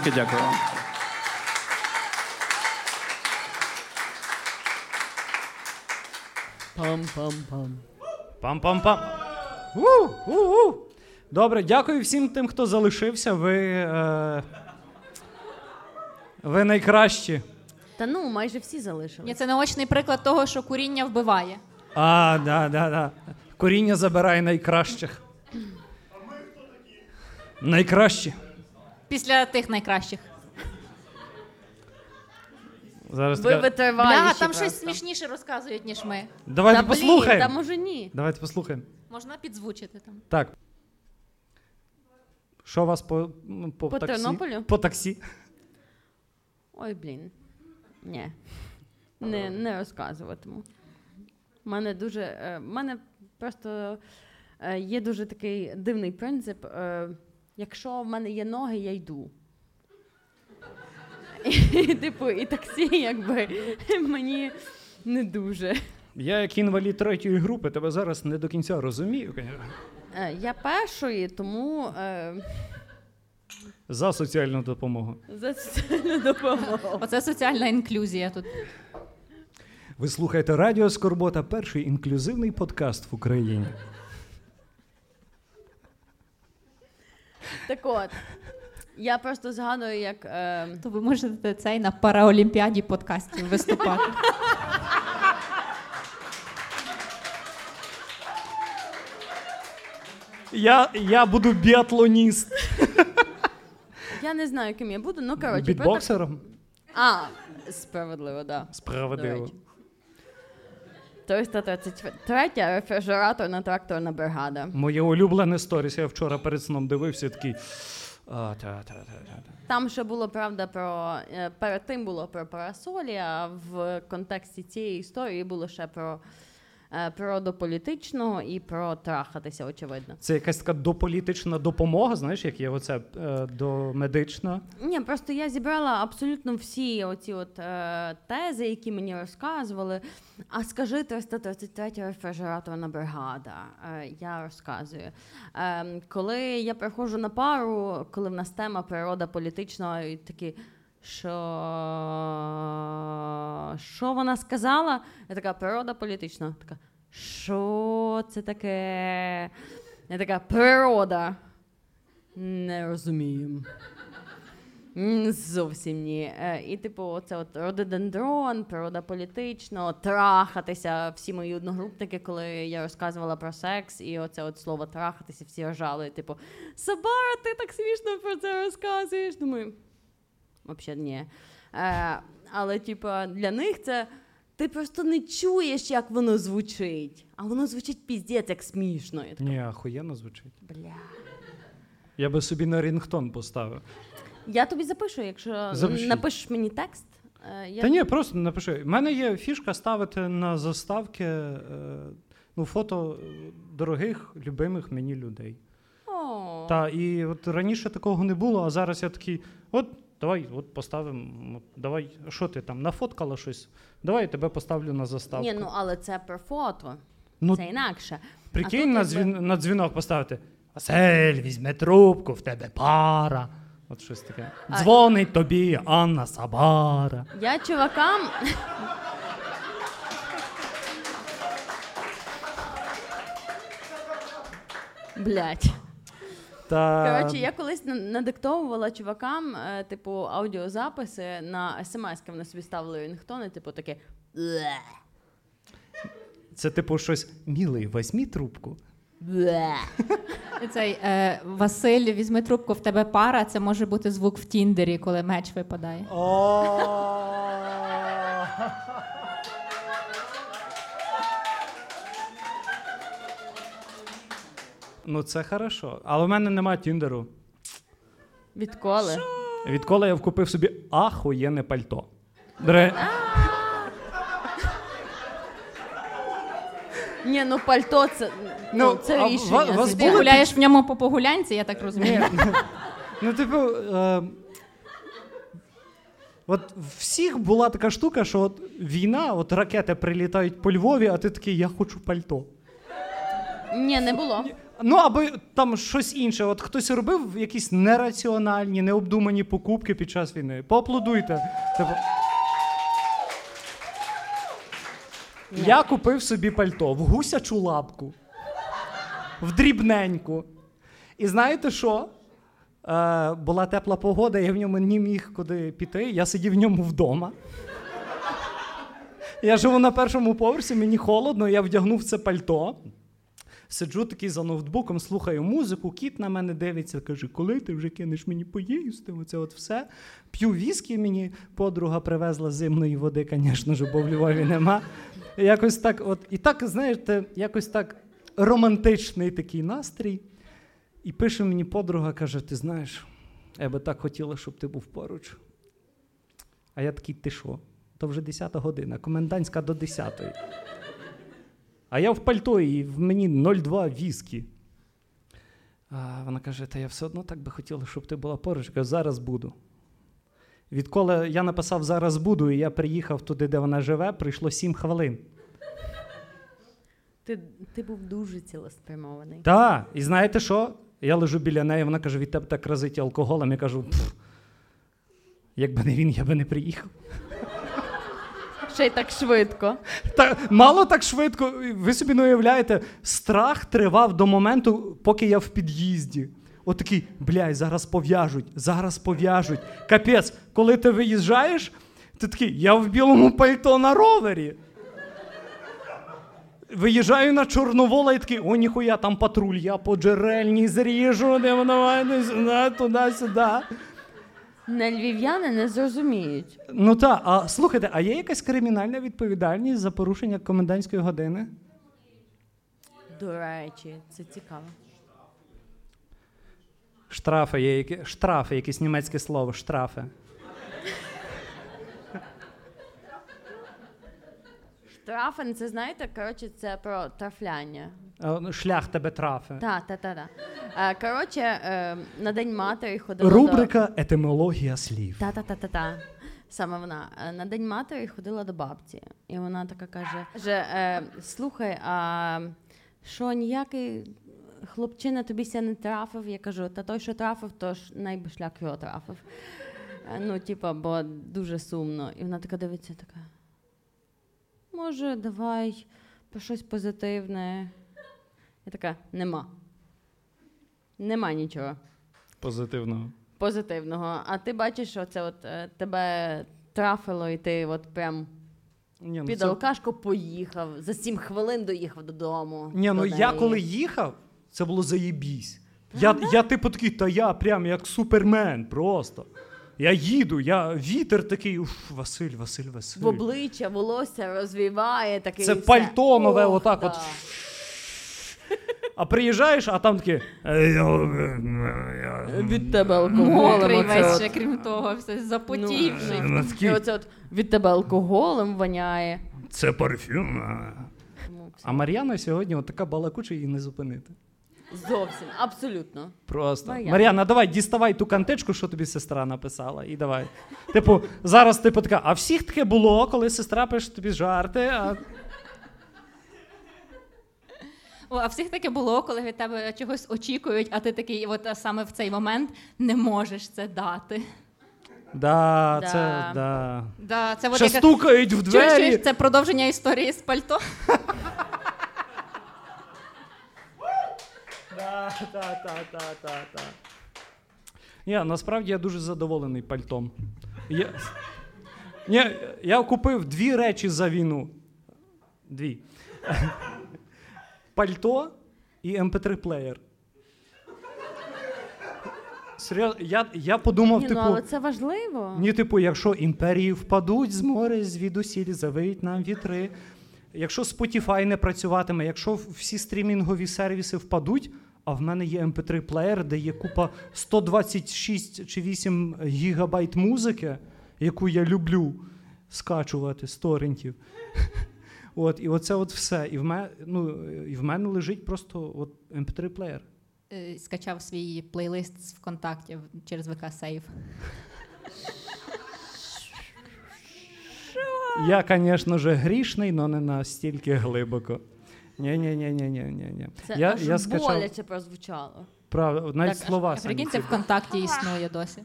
Велике дякую. Пам-пам-пам. Пам-пам-пам. У-у-у. Добре, дякую всім тим, хто залишився. Ви. Е... Ви найкращі. Та ну, майже всі залишили. Це наочний приклад того, що куріння вбиває. А, да, да, да. Коріння забирає найкращих. А ми хто так? Найкращі. Після тих найкращих. Зараз Ви така- Бля, там просто. щось смішніше розказують, ніж ми. Давайте Та блін, послухаємо. Та може ні. Давайте послухаємо. Можна підзвучити там. Так. Що у вас по, ну, по, По таксі? Тернополю? По таксі. Ой, блін. Ні. Не, не розказуватиму. У мене дуже. е, В мене просто е, є дуже такий дивний принцип. е, Якщо в мене є ноги, я йду. І, типу, і таксі, якби мені не дуже. Я, як інвалід третьої групи, тебе зараз не до кінця розумію. Е, Я першої, тому е, За соціальну допомогу. за соціальну допомогу. Оце соціальна інклюзія тут. Ви слухаєте Радіо Скорбота, перший інклюзивний подкаст в Україні. Так от. Я просто згадую, як. Е, То ви можете цей на параолімпіаді подкастів виступати. Я, я буду біатлоніст. я не знаю, ким я буду, ну коротше. про Бітбоксером. так- А, справедливо, так. Да. Справедливо. До речі. 333 рефрижераторна тракторна бригада. Моє улюблене сторіс. Я вчора перед сном дивився такий. А, та, та, та, та, та. Там ще було правда про е, перед тим було про парасолі, а в контексті цієї історії було ще про е, природу політичного і про трахатися, очевидно. Це якась така дополітична допомога, знаєш, як є оце е, домедична. Ні, просто я зібрала абсолютно всі оці от е, тези, які мені розказували. А скажи 333 рефрижераторна бригада. Е, я розказую. Е, коли я приходжу на пару, коли в нас тема природа політична, і такі. Що, що вона сказала? Я така природа політична. Така, що це таке? Я така природа. Не розумію. Зовсім ні. Е, І, типу, оце от рододендрон, природа політичного, трахатися. Всі мої одногрупники, коли я розказувала про секс, і оце от слово трахатися, всі ржали. Типу, Сабара, ти так смішно про це розказуєш. Думаю, взагалі ні. Е, але, типу, для них це. Ти просто не чуєш, як воно звучить. А воно звучить піздець, як смішно. Я така, Ні, ахуєнно звучить. бля. Я би собі на рінгтон поставив. Я тобі запишу, якщо Запишіть. напишеш мені текст. е, Я... Та ні, просто напиши. У мене є фішка ставити на заставки е, ну, фото е, дорогих, любимих мені людей. О, Та і от раніше такого не було, а зараз я такий, от давай, от поставимо. Давай, що ти там нафоткала щось? Давай я тебе поставлю на заставку. Ні, ну але це про фото. Ну, Це інакше. Прикинь на, дзвін, на дзвінок поставити. Василь, візьме трубку, в тебе пара. От щось таке. Дзвонить тобі Анна Сабара. Я чувакам. Блять. Та... Коротше, я колись надиктовувала чувакам, е, типу, аудіозаписи на смс-ки, вони собі ставили рингтони, типу таке. «Бле, Це типу щось мілий, візьмі трубку. бле». І Цей е, Василь, візьми трубку, в тебе пара. Це може бути звук в Тіндері, коли меч випадає. Ну, це хорошо. Але в мене немає тіндеру. Відколи? Відколи я вкупив собі ахуєнне пальто. Дре... Ні, ну пальто це, ну, Ну, це а рішення. вас Ти були гуляєш в ньому по погулянці, я так розумію. Ну, типу, е... от всіх була така штука, що от війна, от ракети прилітають по Львові, а ти такий, я хочу пальто. Ні, не було. Ну, або там щось інше. От хтось робив якісь нераціональні, необдумані покупки під час війни. Поаплодуйте. Типу... Я купив собі пальто в гусячу лапку, в дрібненьку. І знаєте що? Е, була тепла погода, я в ньому не міг куди піти. Я сидів в ньому вдома. Я живу на першому поверсі, мені холодно, я вдягнув це пальто. Сиджу такий за ноутбуком, слухаю музику, кіт на мене дивиться, каже, коли ти вже кинеш мені поїсти? Оце от все. П'ю віскі, мені подруга привезла зимної води, звісно ж, бо в Львові нема. Якось так, от, і так, знаєте, якось так романтичний такий настрій. І пише мені подруга, каже: ти знаєш, я би так хотіла, щоб ти був поруч. А я такий, ти що? То вже 10 година, комендантська до 10. А я в пальто і в мені 0,2 віскі. А вона каже: Та я все одно так би хотіла, щоб ти була поруч. Я кажу, зараз буду. Відколи я написав зараз буду, і я приїхав туди, де вона живе, прийшло 7 хвилин. Ти, ти був дуже цілеспрямований. Так, і знаєте що? Я лежу біля неї, вона каже, від тебе так разить алкоголем. Я кажу, якби не він, я би не приїхав. Ще й так швидко. Та, мало так швидко. Ви собі не уявляєте, страх тривав до моменту, поки я в під'їзді. Отакий, блядь, зараз пов'яжуть, зараз пов'яжуть. Капець, коли ти виїжджаєш, ти такий, я в білому пальто на ровері. Виїжджаю на Чорновола і такий, о, ніхуя, там патруль, я по джерельній зріжу, не туди-сюди. Не львів'яни не зрозуміють. Ну так, а слухайте, а є якась кримінальна відповідальність за порушення комендантської години? До речі, це цікаво. Штрафи є які... штрафи, якесь німецьке слово, штрафи. Штрафен, це знаєте, коротше, це про трафляння. Ну, Шлях тебе трафи. Та, та, та, та. Е, Коротше, е, на День матері ходила Рубрика етимологія слів. до... Та, та, та. Саме вона. Е, На День матері ходила до бабці. І вона така каже: каже е, слухай, а що ніякий хлопчина тобі ся не трафив? Я кажу, та той, що трафив, то ж найби шлях його трафив. Е, Ну, типа, бо дуже сумно. І вона така дивиться, така. Може, давай про щось позитивне. Я така, нема. Нема нічого Позитивного. позитивного. А ти бачиш, що це от е, тебе трафило, і ти от прям Ні, ну, під це... алкашку поїхав. За сім хвилин доїхав додому. Ні, ну до я неї. коли їхав, це було заєбісь. Я, я типу такий, та я прям як супермен просто. Я їду, я вітер такий, уф, Василь, Василь, Василь. в обличчя волосся розвіває такий. Це все. пальто нове, Ох, отак да. от. А приїжджаєш, а там таке. Від тебе алкоголем. Мокрий весь ще, крім того, все запотівший. Ну, І оце от від тебе алкоголем воняє. Це парфюм. А Мар'яна сьогодні от така балакуча її не зупинити. Зовсім, абсолютно. Просто. Мар'яна. Мар'яна, давай, діставай ту кантичку, що тобі сестра написала, і давай. Типу, зараз типу така, а всіх таке було, коли сестра пише тобі жарти, а О, а всіх таке було, коли від тебе чогось очікують, а ти такий, от саме в цей момент не можеш це дати. Да, Да. це да. Да, це от Ще яка- стукають в Чуєш, чуєш, двері. це продовження історії з пальто. Да, та, та, та, та, та. Ні, насправді я дуже задоволений пальтом. Я... Ні, я купив дві речі за війну. Дві. Пальто і mp3 плеєр. Серйозно, я, я подумав, Ні, типу. ну, але це важливо. Ні, типу, якщо імперії впадуть з моря, звідусіль, завиють нам вітри. Якщо Spotify не працюватиме, якщо всі стрімінгові сервіси впадуть, а в мене є mp3 плеєр, де є купа 126 чи 8 гігабайт музики, яку я люблю скачувати з торрентів. От, і оце от все. І в мене, ну, і в мене лежить просто от mp3 плеєр. Е, Скачав свій плейлист з ВКонтакті через VK Save. Я, звісно ж, грішний, але не настільки глибоко. Ні, ні, ні, ні, ні, ні, ні. Це Я, аж я скачав боляче прозвучало. правда, навіть Так, слова. А самі Прикиньте. ВКонтакті існує досі.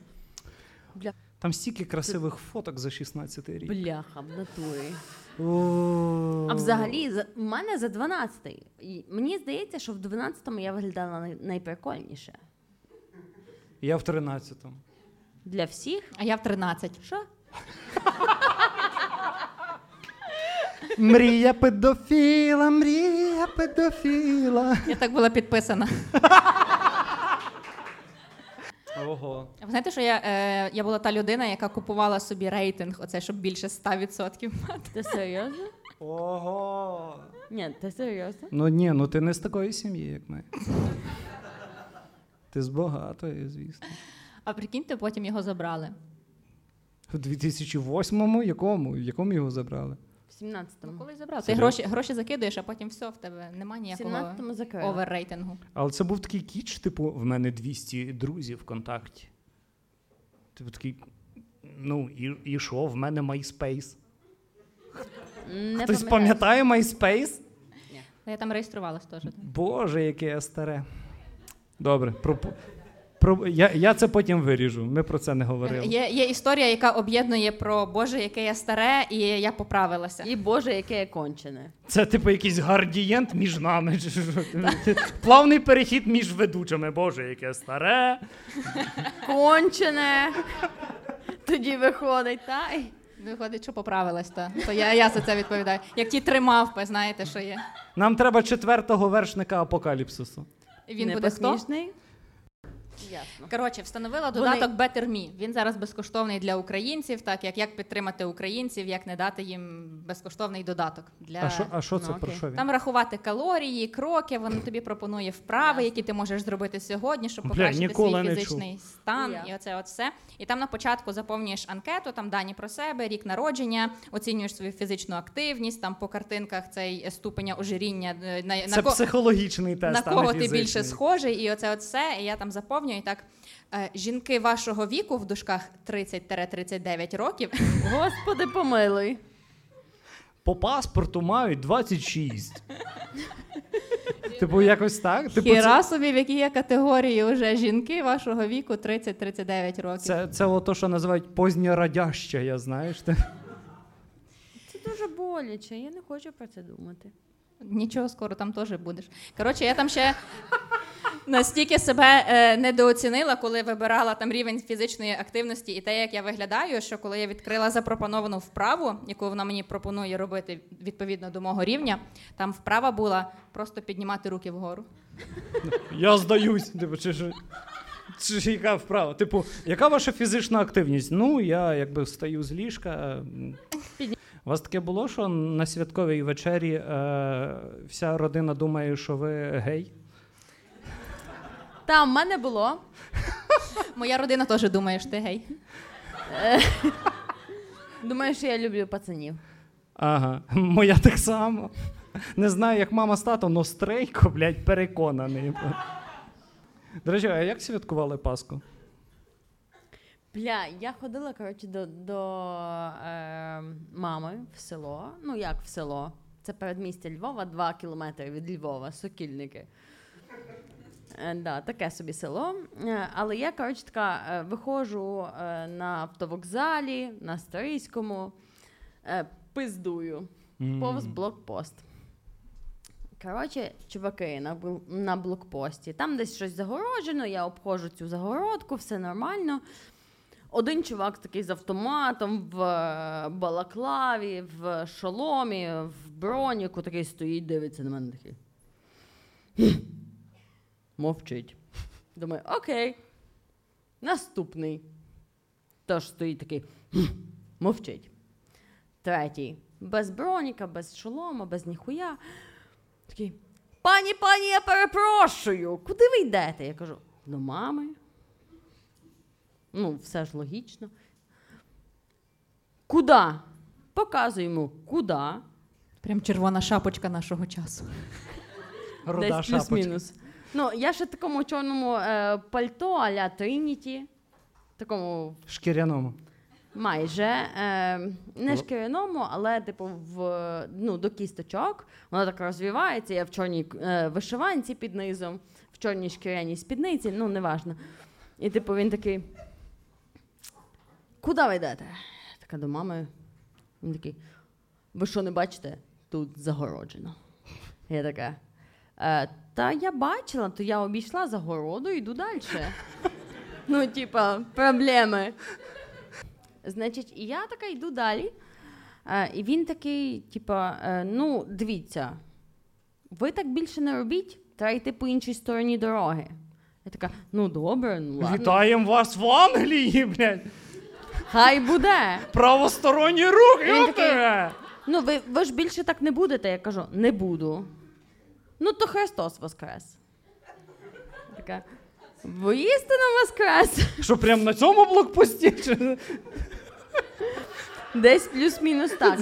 Там стільки красивих фоток за 16 рік. Бляха, в натурі. А взагалі, за- в мене за 12-й. І Мені здається, що в 12-му я виглядала най- найприкольніше. Я в 13-му. Для всіх. А я в 13. Що? Мрія педофіла, мрія педофіла. Я так була підписана. Ого. Ви знаєте, що я, е, я була та людина, яка купувала собі рейтинг, оце, щоб більше 100% мати. Ти серйозно? Ого. Ні, ти серйозно? Ну ні, ну ти не з такої сім'ї, як ми. Ти з багатої, звісно. А прикиньте, потім його забрали. У 2008-му якому? В якому його забрали? В 17-му. Ну, коли забрали? Ти Серйозно? гроші, гроші закидуєш, а потім все, в тебе немає В ніякого 17-му закрили. оверрейтингу. Але це був такий кіч, типу, в мене 200 друзів в контакті. Типу такий. Ну, і, і що, в мене MySpace. Не Хтось пам'ятаю. пам'ятає MySpace? Я там реєструвалась теж. Боже, яке я старе. Добре, про, про, я, я це потім виріжу. Ми про це не говорили. Є, є історія, яка об'єднує про Боже, яке я старе, і я поправилася. І Боже, яке я кончене. Це типу якийсь гардієнт між нами. Плавний перехід між ведучими. Боже, яке старе. Кончене. Тоді виходить, та й. Виходить, що поправилась, та. то я, я за це відповідаю. Як ті три мавпи, знаєте, що є. Нам треба четвертого вершника апокаліпсису. Він не буде хто? Ясно. Коротше, встановила Вони- додаток Better Me. Він зараз безкоштовний для українців, так як як підтримати українців, як не дати їм безкоштовний додаток для А що, а що це ну, про що він? там рахувати калорії, кроки. Він тобі пропонує вправи, які ти можеш зробити сьогодні, щоб покращити свій фізичний стан. І я. І оце от все. І там на початку заповнюєш анкету, там дані про себе, рік народження, оцінюєш свою фізичну активність. Там по картинках цей ступеня ожиріння е, на, Це на психологічний тест. на кого ти більше схожий, і оце от все. І я там заповнюю і так. е, Жінки вашого віку в дужках 30-39 років. Господи, помилуй. По паспорту мають 26. Типу, якось так? Типу, Хіра собі, в якій є категорії вже жінки вашого віку 30-39 років. Це, це ото, що називають позньорадяще, я знаєш. Ти? Це дуже боляче, я не хочу про це думати. Нічого, скоро там теж будеш. Коротше, я там ще настільки себе е, недооцінила, коли вибирала там рівень фізичної активності і те, як я виглядаю, що коли я відкрила запропоновану вправу, яку вона мені пропонує робити відповідно до мого рівня, там вправа була просто піднімати руки вгору. Я здаюсь. Типу, чи, чи, чи, чи яка вправа? Типу, яка ваша фізична активність? Ну, я якби встаю з ліжка. м. У вас таке було, що на святковій вечері е, вся родина думає, що ви гей? Та, в мене було. Моя родина теж думає, що ти гей. Думаю, що я люблю пацанів. Ага, моя так само. Не знаю, як мама з татом, но стрейко, блядь, переконаний. До речі, а як святкували Пасху? Бля, я ходила, коротше, до, до е, мами в село. Ну, як в село? Це передмістя Львова, два кілометри від Львова, сокільники. Е, да, таке собі село. Е, але я, коротше, така е, виходжу на автовокзалі, на Старийському, е, пиздую. Повз блокпост. Коротше, чуваки на, на блокпості. Там десь щось загороджено, я обходжу цю загородку, все нормально. Один чувак такий з автоматом в е, балаклаві, в шоломі, в броніку такий стоїть, дивиться на мене такий. Мовчить. Думаю, окей. Наступний. Тож стоїть такий. Мовчить. Третій. Без броніка, без шолома, без ніхуя. Такий. Пані, пані, я перепрошую. Куди ви йдете? Я кажу, до мами. Ну, все ж логічно. Куда? Показую йому, куди. Прям червона шапочка нашого часу. Руда Десь шапочка. плюс-мінус. Ну, я ще такому чорному е, пальто а-ля Трініті. Такому Шкіряному. майже. Е, не шкіряному, але, типу, в, ну, до кісточок. Воно так розвивається. Я в чорній е, вишиванці під низом, в чорній шкіряній спідниці, ну, неважно. І, типу, він такий. Куди ви йдете? Така до мами. Він такий. ви що не бачите? Тут загороджено. Я така. Е, та я бачила, то я обійшла загороду і йду далі. Ну, типа, проблеми. Значить, і я така йду далі. Е, і він такий, типа, е, ну, дивіться, ви так більше не робіть, треба йти по іншій стороні дороги. Я така, ну добре, ну ладно. Вітаємо вас в Англії, блядь! Хай буде. Правосторонній рух, Він такий- йопте! Ну, ви, ви ж більше так не будете. Я кажу, не буду. Ну, то Христос Воскрес. Така. Воістину Воскрес. Що прям на цьому блокпості? Чи- Десь плюс-мінус так.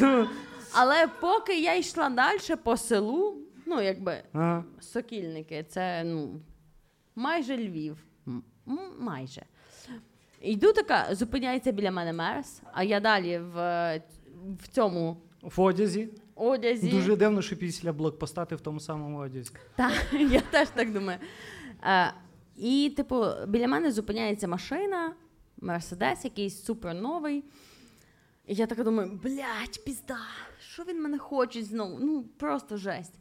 Але поки я йшла далі по селу, ну, якби Ага. Сокільники, це ну, майже Львів. М- м- майже. Йду така, зупиняється біля мене мерс, а я далі в, в цьому В одязі. одязі. Дуже дивно, що після блокпоста ти в тому самому одязі. Так, я теж так думаю. Е, і, типу, біля мене зупиняється машина, Мерседес, якийсь супер новий. І я така думаю, блядь, пізда, що він мене хоче знову? Ну, просто жесть.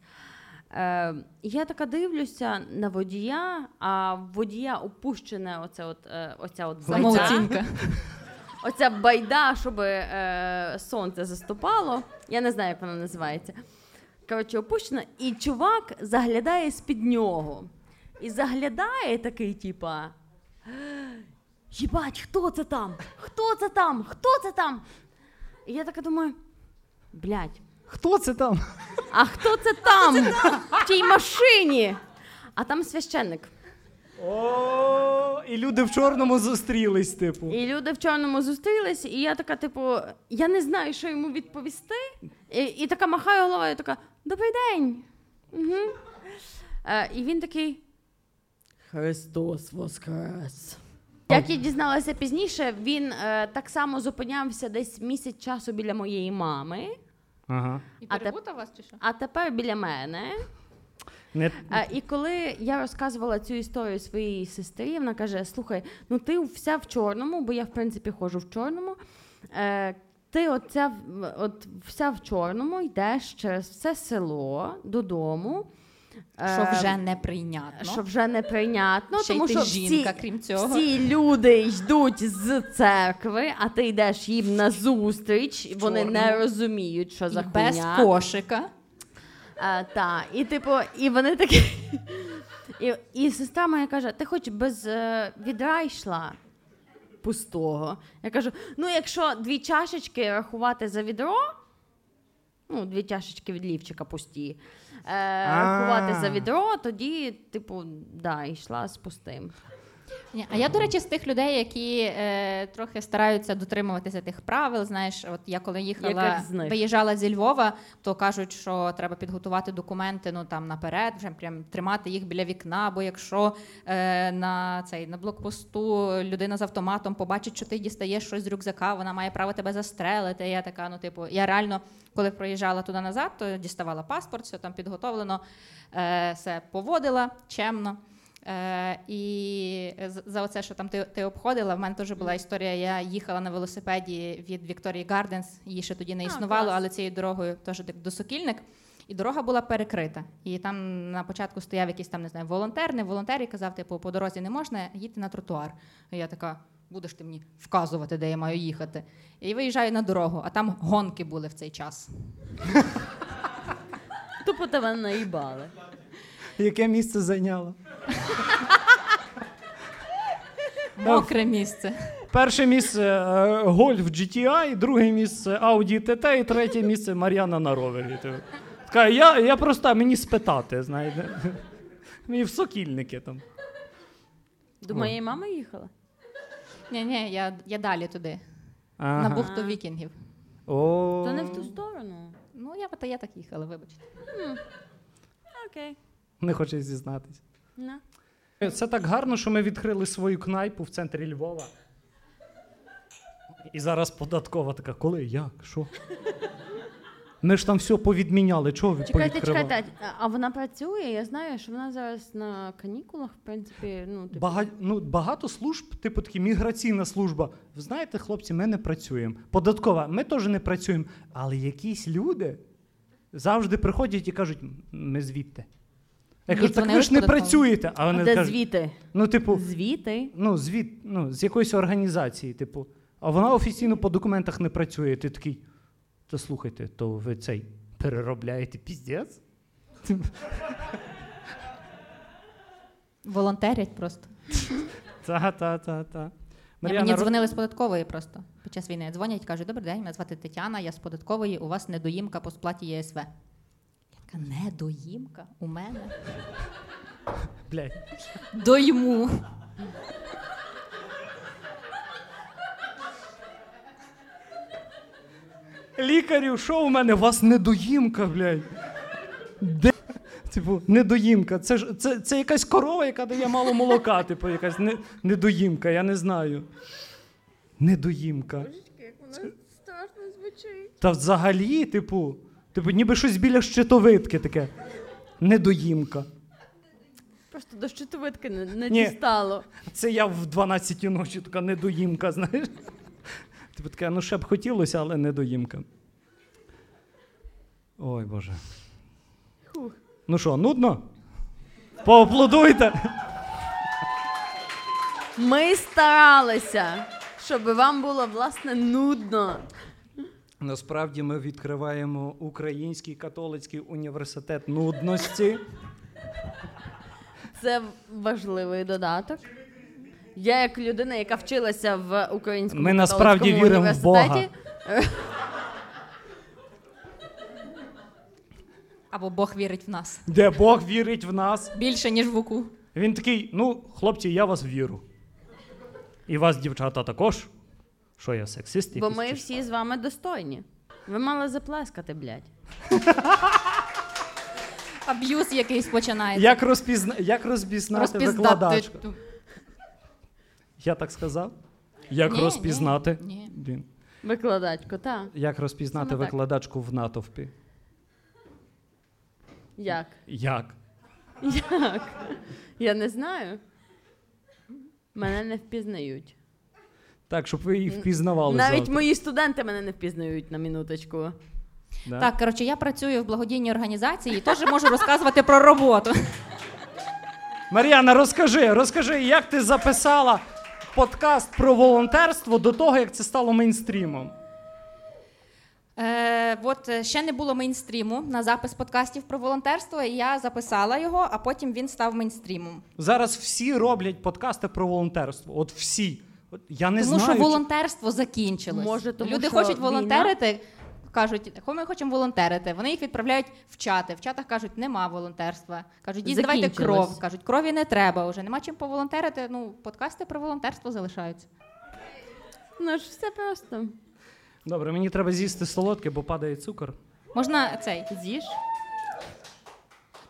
Е, я така дивлюся на водія, а в водія опущене оце от, е, оця от байда. Самооцінка. Оця байда, щоб е, сонце заступало. Я не знаю, як вона називається. Коротше, опущена, і чувак заглядає з-під нього. І заглядає такий, типа. Єбать, хто це там? Хто це там? Хто це там? І я така думаю, блядь, Хто це там? а хто це там? В тій машині? А там священник. О, і люди в чорному зустрілись, типу. І люди в чорному зустрілись, і я така, типу, я не знаю, що йому відповісти. І, і така махаю головою, така: Добрий день. Угу. Е, і він такий. Христос Воскрес. Як я дізналася пізніше, він е, так само зупинявся десь місяць часу біля моєї мами, Ага. І А перепутав вас чи що? а тепер біля мене. Не... А, і коли я розказувала цю історію своїй сестрі, вона каже: Слухай, ну ти вся в чорному, бо я в принципі ходжу в чорному. Е, ти оця, от вся в чорному йдеш через все село додому. Що Е, вже неприйнятно. що вже неприйнятно, Ще й тому ти що жінка, всі, крім цього. всі люди йдуть з церкви, а ти йдеш їм на зустріч, і вони не розуміють, що за І без хуйня. кошика. А, та, і типу, і вони такі. І, і сестра моя каже: ти хоч без е, відра йшла пустого. Я кажу: ну, якщо дві чашечки рахувати за відро, ну, дві чашечки від лівчика пусті. Е, рахувати за відро, тоді, типу, да, йшла з пустим. Ні, а я, до речі, з тих людей, які е, трохи стараються дотримуватися тих правил. Знаєш, от я коли їхала, виїжджала зі Львова, то кажуть, що треба підготувати документи ну там наперед, вже прям тримати їх біля вікна. Бо якщо е, на цей на блокпосту людина з автоматом побачить, що ти дістаєш щось з рюкзака, вона має право тебе застрелити. Я така, ну типу, я реально, коли проїжджала туди назад, то діставала паспорт, все там підготовлено, е, все поводила чемно. Е, і за оце, що там ти, ти обходила, в мене теж була історія. Я їхала на велосипеді від Вікторії Гарденс, її ще тоді не існувало, клас. але цією дорогою теж до Сокільник. І дорога була перекрита. І там на початку стояв якийсь там, не знаю, волонтер, не волонтер, і казав, типу, по дорозі не можна, їдьте на тротуар. І я така, будеш ти мені вказувати, де я маю їхати. І виїжджаю на дорогу, а там гонки були в цей час. Тупо тебе наїбали. Яке місце зайняло? Мокре місце. Перше місце е, гольф GTI, друге місце Audi TT і третє місце Мар'яна на ровері. Така, я, я просто мені спитати, знаєте. Мені в сокільники там. До моєї мами їхала? Ні, ні, я, я далі туди, Ага. на бухту вікінгів. О. То не в ту сторону. Ну, я, я так їхала, вибачте. Окей. Не хоче зізнатись. На. Це так гарно, що ми відкрили свою кнайпу в центрі Львова. І зараз податкова така, коли, як, що? Ми ж там все повідміняли. Чого ви Чекайте, повідкривали? чекайте, а- а вона працює? Я знаю, що вона зараз на канікулах, в принципі, ну, типу, Бага... Ну, багато служб, типу такі міграційна служба. Ви знаєте, хлопці, ми не працюємо. Податкова, ми теж не працюємо. Але якісь люди завжди приходять і кажуть, ми звідти. Я кажу, так ви ж не працюєте. А вони де кажуть, звіти? ну, типу, Звіти? ну, звіт, ну, з якоїсь організації, типу. А вона офіційно по документах не працює. Ти такий. Та слухайте, то ви цей переробляєте піздець? Волонтерять просто. Та, та, та, та. Мар'яна, мені дзвонили з податкової просто під час війни. Дзвонять, кажуть, добрий день, мене звати Тетяна, я з податкової, у вас недоїмка по сплаті ЄСВ. Така, недоїмка у мене? Блядь. Дойму. Лікарю, що у мене? У вас недоїмка, блядь. Де? Типу, недоїмка. Це ж це, це якась корова, яка дає мало молока, типу, якась не, недоїмка, я не знаю. Недоїмка. Як вона страшно звучить. Та взагалі, типу, типу, ніби щось біля щитовидки таке. Недоїмка. Просто до щитовидки не, не Ні. дістало. Це я в 12 ночі така недоїмка, знаєш. Типу таке, ну ще б хотілося, але недоїмка. Ой Боже. Хух. Ну що, нудно? Поаплодуйте. Ми старалися, щоб вам було власне нудно. Насправді ми відкриваємо Український католицький університет нудності. Це важливий додаток. Я, як людина, яка вчилася в українському Ми насправді віримо в Бога. Або Бог вірить в нас Де Бог вірить в нас. більше, ніж в УКУ. Він такий: ну, хлопці, я вас вірю. І вас, дівчата, також. Що я сексист? Бо якийсь ми чи всі з вами достойні. Ви мали заплескати, блядь. Аб'юз якийсь починається. Як, розпізна... Як розпізнати викладачку? Я так сказав? Як Ні, розпізнати? ні, Блін. Викладачку, так. Як розпізнати Саме так. викладачку в натовпі? Як? Як? Як? Я не знаю. Мене не впізнають. Так, щоб ви її впізнавали. Навіть завтра. мої студенти мене не впізнають на минуточку. Да? Так, коротше, я працюю в благодійній організації і теж можу розказувати про роботу. Мар'яна, розкажи, розкажи, як ти записала подкаст про волонтерство до того, як це стало мейнстрімом? Е, от е, ще не було мейнстріму на запис подкастів про волонтерство, і я записала його, а потім він став мейнстрімом. Зараз всі роблять подкасти про волонтерство. От всі. Я не тому знаю. що волонтерство закінчилось. Може, тому Люди що хочуть війна? волонтерити. Кажуть, «Хо, ми хочемо волонтерити. Вони їх відправляють в чати. В чатах кажуть, нема волонтерства. Кажуть, діть, давайте кров. Кажуть, крові не треба вже. Нема чим поволонтерити. Ну, подкасти про волонтерство залишаються. Ну ж все просто. Добре, мені треба з'їсти солодке, бо падає цукор. Можна цей З'їж.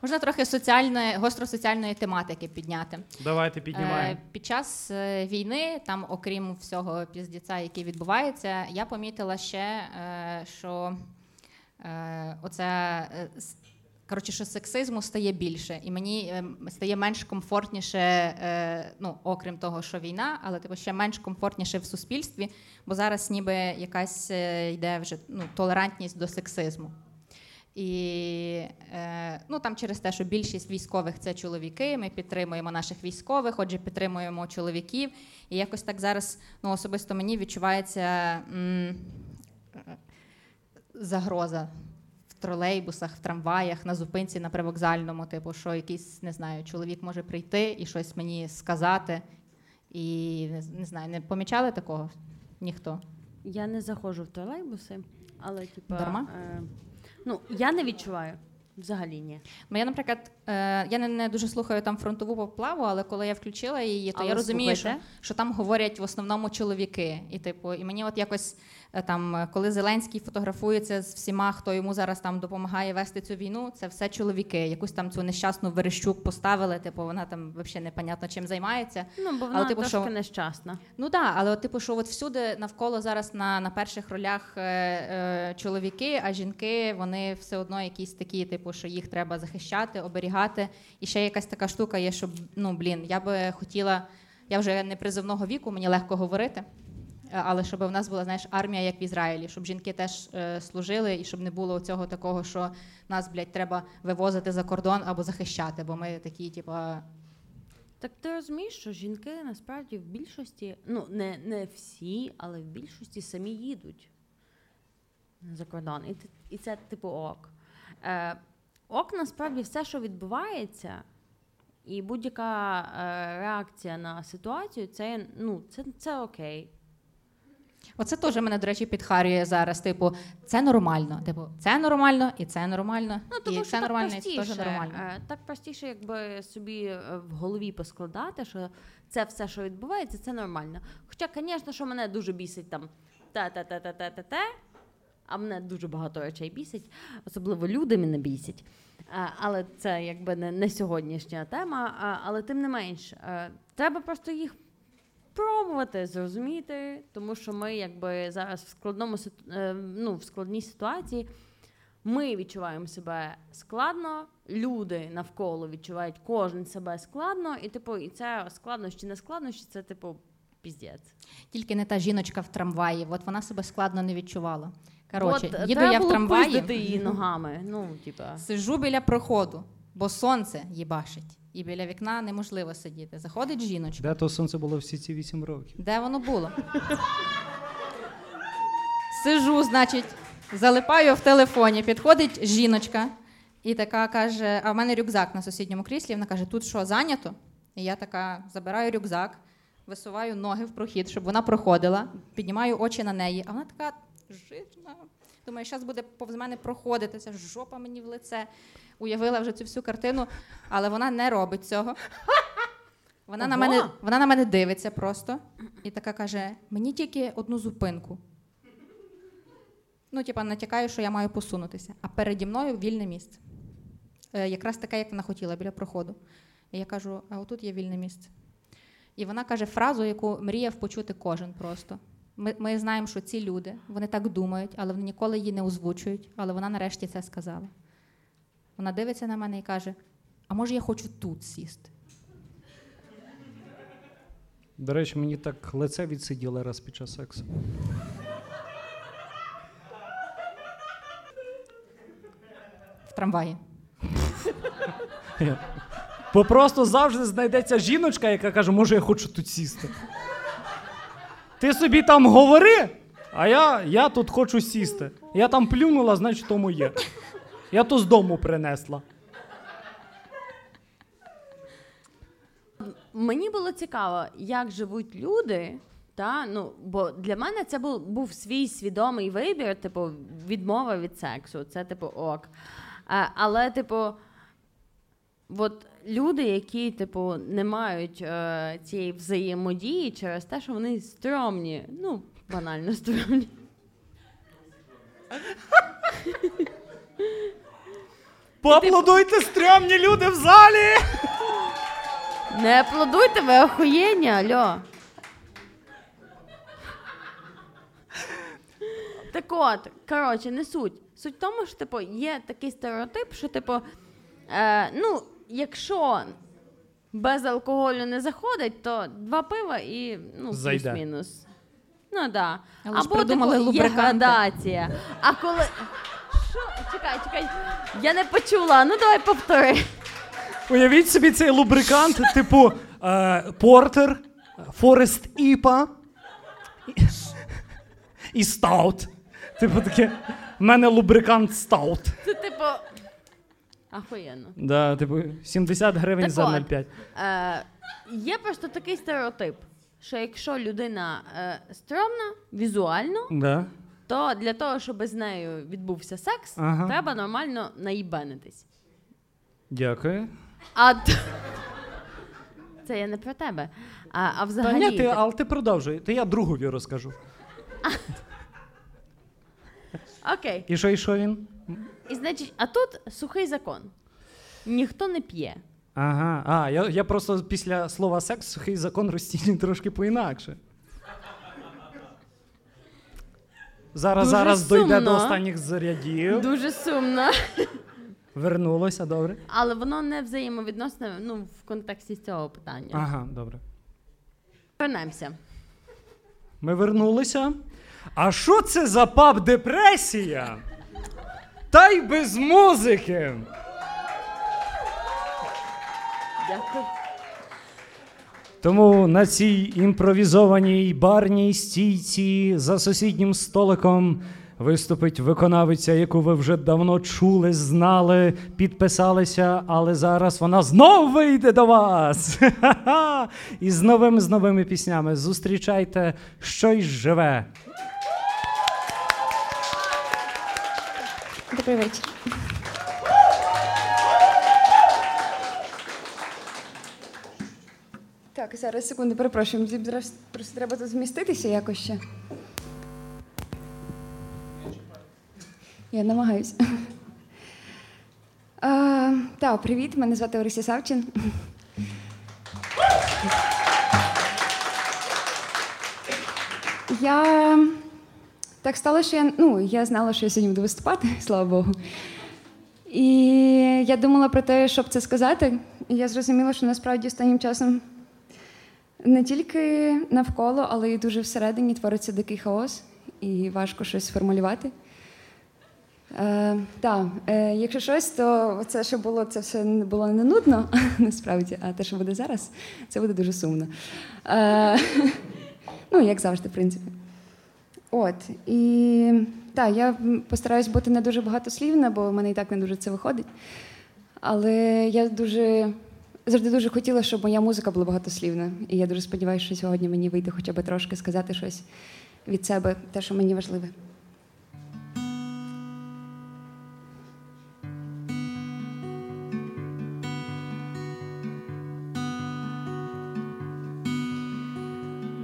Можна трохи соціальної, гостросоціальної тематики підняти. Давайте Е, піднімаємо. Під час е, війни, там, окрім всього піздіця, який відбувається, я помітила ще, е, що е, оце. е, Коротше, що сексизму стає більше, і мені е, стає менш комфортніше, е, ну окрім того, що війна, але типу ще менш комфортніше в суспільстві, бо зараз ніби якась е, йде вже ну, толерантність до сексизму. І е, ну там через те, що більшість військових це чоловіки. Ми підтримуємо наших військових, отже, підтримуємо чоловіків. І якось так зараз ну, особисто мені відчувається м, загроза в тролейбусах, в трамваях, на зупинці на привокзальному, типу, що якийсь не знаю, чоловік може прийти і щось мені сказати. І не, знаю, не помічали такого? Ніхто. Я не заходжу в тролейбуси, але типа. Дарма? Е, ну, я не відчуваю. Взагалі ні. Моя, наприклад, е, я не, не дуже слухаю там фронтову поплаву, але коли я включила її, то Але я розумію, що, що там говорять в основному чоловіки. І типу, і мені от якось е, там, коли Зеленський фотографується з всіма, хто йому зараз там допомагає вести цю війну, це все чоловіки. Якусь там цю нещасну Верещук поставили, типу, вона там взагалі непонятно чим займається. Ну, бо Але, типу, трошки що- нещасна. Ну так, але от, типу, що от всюди навколо зараз на, на перших ролях е, е, чоловіки, а жінки вони все одно якісь такі, типу, що їх треба захищати, оберігати. І ще якась така штука є, що ну блін, я би хотіла, я вже не призовного віку, мені легко говорити. е, Але щоб у нас була знаєш армія, як в Ізраїлі, щоб жінки теж е, служили, і щоб не було цього такого, що нас, блядь, треба вивозити за кордон або захищати, бо ми такі, типу, Так ти розумієш, що жінки насправді в більшості, ну не, не всі, але в більшості самі їдуть за кордон. І, і це типу ок. Е, ок, насправді, все, що відбувається, і будь-яка е, реакція на ситуацію, це, ну, це, це окей. Оце теж мене, до речі, підхарює зараз. Типу, це нормально. Типу, це нормально, і це нормально, Ну, тому і це так нормально, і це теж нормально. е, Так простіше, якби собі е, в голові поскладати, що це все, що відбувається, це нормально. Хоча, звісно, що мене дуже бісить там те-те-те-те-те-те, а мене дуже багато речей бісить, особливо люди мене бісять. Е, Але це якби не, не сьогоднішня тема. А, Але тим не менш, е, треба просто їх пробувати зрозуміти, тому що ми якби зараз в складному е, ну, в складній ситуації. Ми відчуваємо себе складно, люди навколо відчувають кожен себе складно, і типу, і це складнощі, не складнощі, це типу піздець. Тільки не та жіночка в трамваї, от вона себе складно не відчувала. Коротше, От, їду треба я в було трамваї, пиздити її ногами. Ну, типа. сижу біля проходу, бо сонце їбашить, і біля вікна неможливо сидіти. Заходить жіночка. Де то сонце було всі ці вісім років? Де воно було? Сижу, значить, залипаю в телефоні, підходить жіночка і така каже: а в мене рюкзак на сусідньому кріслі. Вона каже: тут що, зайнято? І я така забираю рюкзак, висуваю ноги в прохід, щоб вона проходила, піднімаю очі на неї, а вона така жирна. Думаю, зараз буде повз мене проходити, ця жопа мені в лице. Уявила вже цю всю картину, але вона не робить цього. Вона на, мене, вона на мене дивиться просто і така каже: мені тільки одну зупинку. Ну, типа, натякаю, що я маю посунутися. А переді мною вільне місце. Е, якраз таке, як вона хотіла, біля проходу. І я кажу: а отут є вільне місце. І вона каже фразу, яку мріяв почути кожен просто. Ми, ми знаємо, що ці люди, вони так думають, але вони ніколи її не озвучують. Але вона нарешті це сказала. Вона дивиться на мене і каже: А може, я хочу тут сісти? До речі, мені так лице відсиділи раз під час сексу. В трамваї. Бо просто завжди знайдеться жіночка, яка каже, може, я хочу тут сісти. Ти собі там говори, а я, я тут хочу сісти. Я там плюнула, значить, тому є. Я то з дому принесла. Мені було цікаво, як живуть люди. Та, ну, бо для мене це був, був свій свідомий вибір, типу, відмова від сексу. Це, типу, ок. А, але, типу, от люди, які, типу, не мають е, цієї взаємодії через те, що вони стрьомні, ну, банально стрьомні. Поаплодуйте стрьомні люди в залі! Не аплодуйте, ви охуєнні, альо. Так от, коротше, не суть. Суть в тому, що типу, є такий стереотип, що, типу, е, ну, якщо без алкоголю не заходить, то два пива і ну, Зайде. плюс-мінус. Ну так. Да. Але ж Або придумали типу, є лубриканти. градація. А коли. Що? Чекай, чекай. Я не почула. Ну давай повтори. Уявіть собі цей лубрикант, типу е, Портер, Forest IPA і- і Стаут. Типу таке. В мене лубрикант Стаут. Це типу. Ахуєнно. Да, типу, 70 гривень Так за от. 0,5. Е, є просто такий стереотип, що якщо людина е, стрьомна візуально, Да. то для того, щоб з нею відбувся секс, Ага. треба нормально наїбенитись. Дякую. А т- це я не про тебе. А, а Та взагалі. ні, ти, але ти продовжуй. Ти я другові розкажу. Окей. І що, і що він? І значить, а тут сухий закон. Ніхто не п'є. Ага. А, я, я просто після слова секс сухий закон розцінюю трошки по-інакше. Зараз, Дуже зараз дойде до останніх зарядів. Дуже сумно. Вернулося, добре. Але воно не взаємовідносне ну, в контексті цього питання. Ага, добре. Вернемося. Ми вернулися. А що це за паб депресія? Та й без музики. Дякую. Тому на цій імпровізованій барній стійці за сусіднім столиком виступить виконавиця, яку ви вже давно чули, знали, підписалися, але зараз вона знов вийде до вас. І з новими з новими піснями. Зустрічайте щось живе. Добрий вечір. Так, зараз секунду, перепрошую. Просто треба тут зміститися якось ще. Я намагаюся. Так, привіт, мене звати Орися Савчин. Я так стало, що я, ну, я знала, що я сьогодні буду виступати, слава Богу. І я думала про те, щоб це сказати. І я зрозуміла, що насправді останнім часом не тільки навколо, але й дуже всередині твориться дикий хаос, і важко щось сформулювати. Е, так, е, якщо щось, то це, що було, це все було не нудно, насправді, а те, що буде зараз, це буде дуже сумно. Е, ну, як завжди, в принципі. От, і так, я постараюсь бути не дуже багатослівна, бо в мене і так не дуже це виходить. Але я дуже завжди дуже хотіла, щоб моя музика була багатослівна. І я дуже сподіваюся, що сьогодні мені вийде хоча б трошки сказати щось від себе, те, що мені важливе.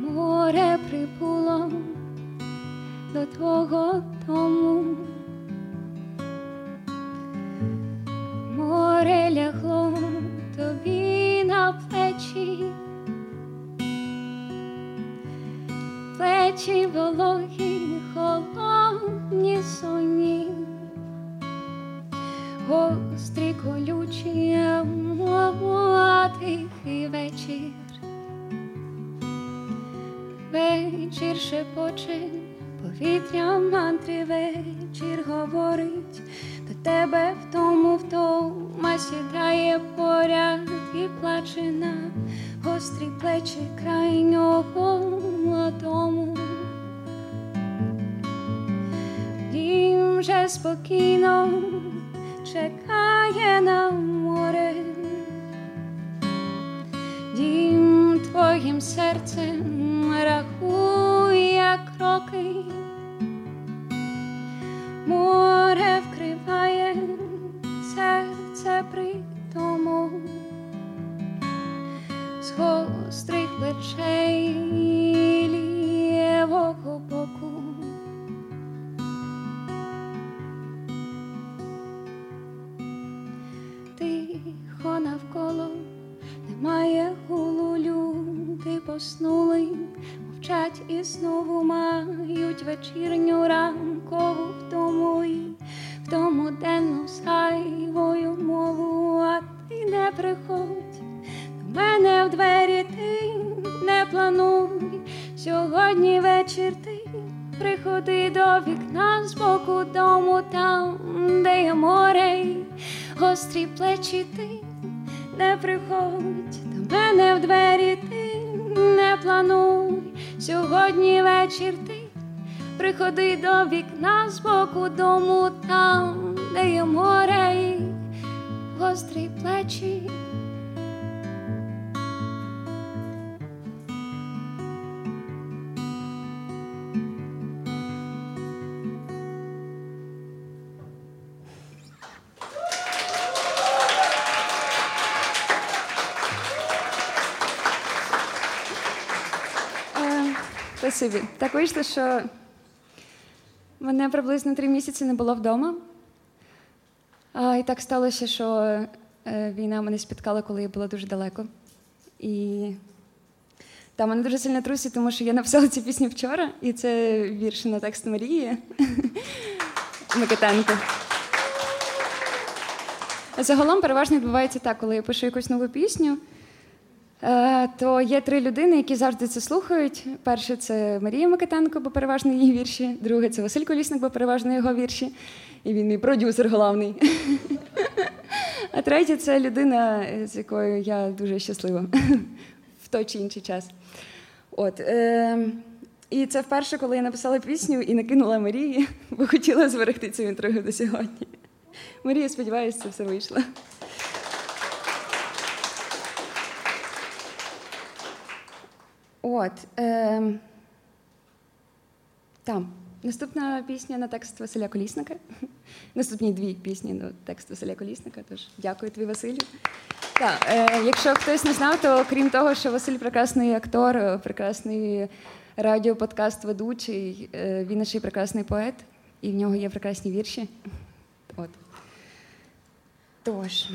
Море прибуло до твого дому. Море лягло тобі на плечі, плечі вологі, холодні соні, гострі колючі, а тихий вечір. Вечір шепоче, повітря мантри вечір говорить, до тебе в тому втома сідає поряд і плаче на гострі плечі крайнього дому. Дім вже спокійно чекає на море. Дім твоїм серцем рахує кроки, море вкриває серце притому з гострих плечей лівого боку. Тихо навколо немає гулу, люди поснули, мовчать і знову мають вечірню ранкову втому і в тому денну сайвою мову, а ти не приходь. До мене в двері, ти не плануй. Сьогодні вечір ти. Приходи до вікна з боку дому, там, де є море, гострі плечі ти не приходь. До мене в двері, ти не плануй сьогодні вечір ти. Приходи до вікна з боку дому, там, де є море, і гострі плечі. Спасибі. Так вийшло, що мене приблизно три місяці не було вдома. А, і так сталося, що е, війна мене спіткала, коли я була дуже далеко. І та мене дуже сильно трусить, тому що я написала цю пісню вчора, і це вірш на текст Марії Микитенко. Загалом переважно відбувається так, коли я пишу якусь нову пісню, то є три людини, які завжди це слухають. Перше це Марія Микитенко, бо переважно її вірші. Друге це Василь Колісник, бо переважно його вірші. І він мій продюсер головний. А третє це людина, з якою я дуже щаслива в той чи інший час. От, е, і це вперше, коли я написала пісню і накинула Марії, бо хотіла зберегти цю інтригу до сьогодні. Марія, сподіваюся, це все вийшло. От. Е, там. Наступна пісня на текст Василя Колісника. Наступні дві пісні на текст Василя Колісника. Тож дякую тобі, Василю. Так, е, якщо хтось не знав, то крім того, що Василь прекрасний актор, е, прекрасний радіоподкаст ведучий, е, він ще й прекрасний поет, і в нього є прекрасні вірші. От. Тож.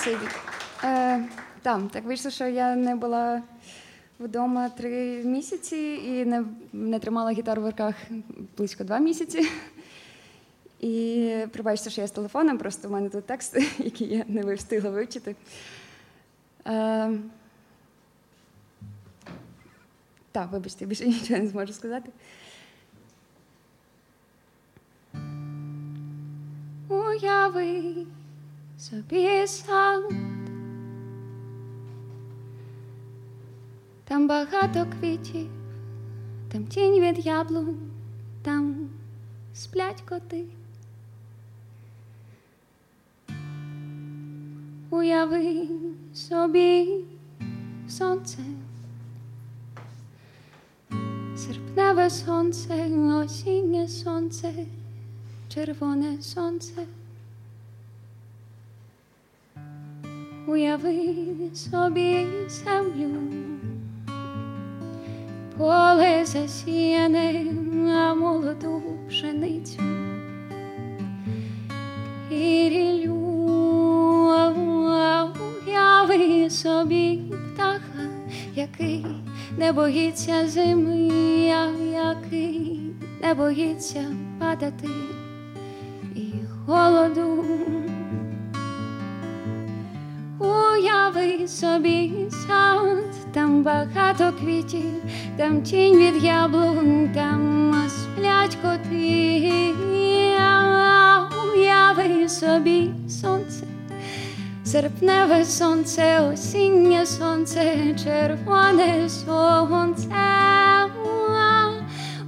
Спасибі. Е, там, так вийшло, що я не була вдома три місяці і не, не тримала гітару в руках близько два місяці. І пробачте, що я з телефоном, просто в мене тут текст, який я не встигла вивчити. Е, так, вибачте, більше нічого не зможу сказати. уяви собі сам. Там багато квітів, там тінь від яблунь, там сплять коти. Уяви собі сонце серпневе сонце, осіннє сонце, червоне сонце. Уяви собі землю, поле засіяне, а молоду пшеницю і ріллю, уяви собі птаха, який не боїться зими, який не боїться падати і холоду. Уяви собі сад, там багато квітів, там тінь від яблун, там сплять коти. Уяви собі сонце, серпневе сонце, осіннє сонце, червоне сонце.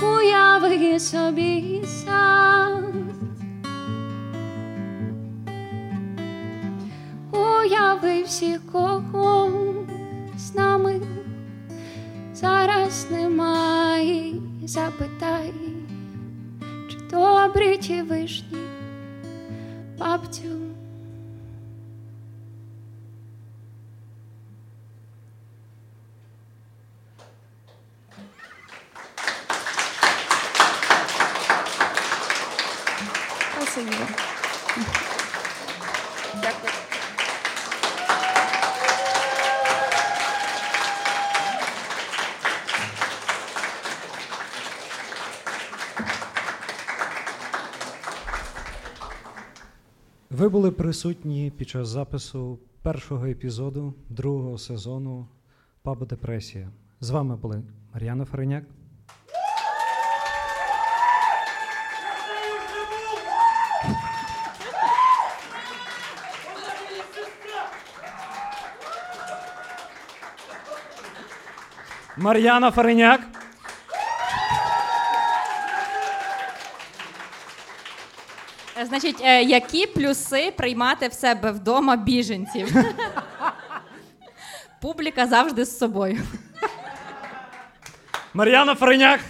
Уяви собі сад. Уяви всі, кого з нами зараз немає. Запитай, чи добрі ті вишні, бабцю. Спасибо. Ви були присутні під час запису першого епізоду другого сезону Паба Депресія. З вами були Мар'яна Фареняк. Мар'яна Фареняк. Значить, е, які плюси приймати в себе вдома біженців? Публіка завжди з собою. Мар'яна Фареняк.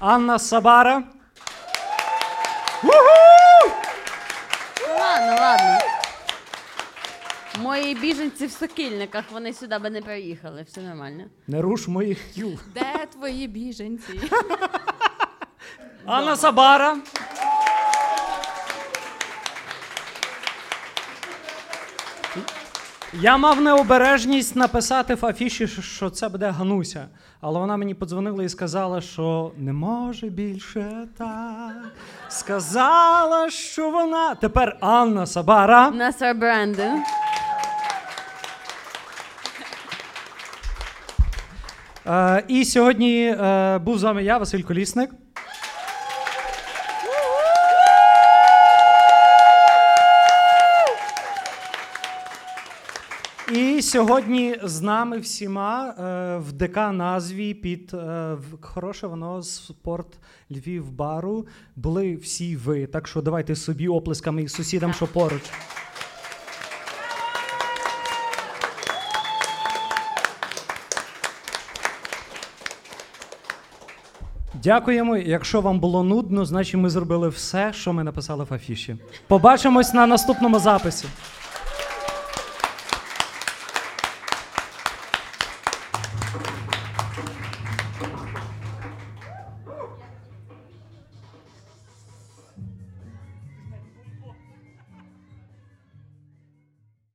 Анна Сабара. Ну ладно, ладно. Мої біженці в сокільниках, вони сюди би не приїхали, все нормально. Не руш моїх кіл. Де твої біженці? Анна Сабара. Я мав необережність написати в афіші, що це буде Гануся. Але вона мені подзвонила і сказала, що не може більше так. Сказала, що вона. Тепер Анна Сабара. Нас ребренди. Е, і сьогодні е, був з вами я, Василь Колісник. І сьогодні з нами всіма е, в ДК назві під е, хороше воно спорт Львів бару були всі ви. Так що давайте собі оплесками і сусідам, що поруч. Дякуємо. Якщо вам було нудно, значить ми зробили все, що ми написали в афіші. Побачимось на наступному записі.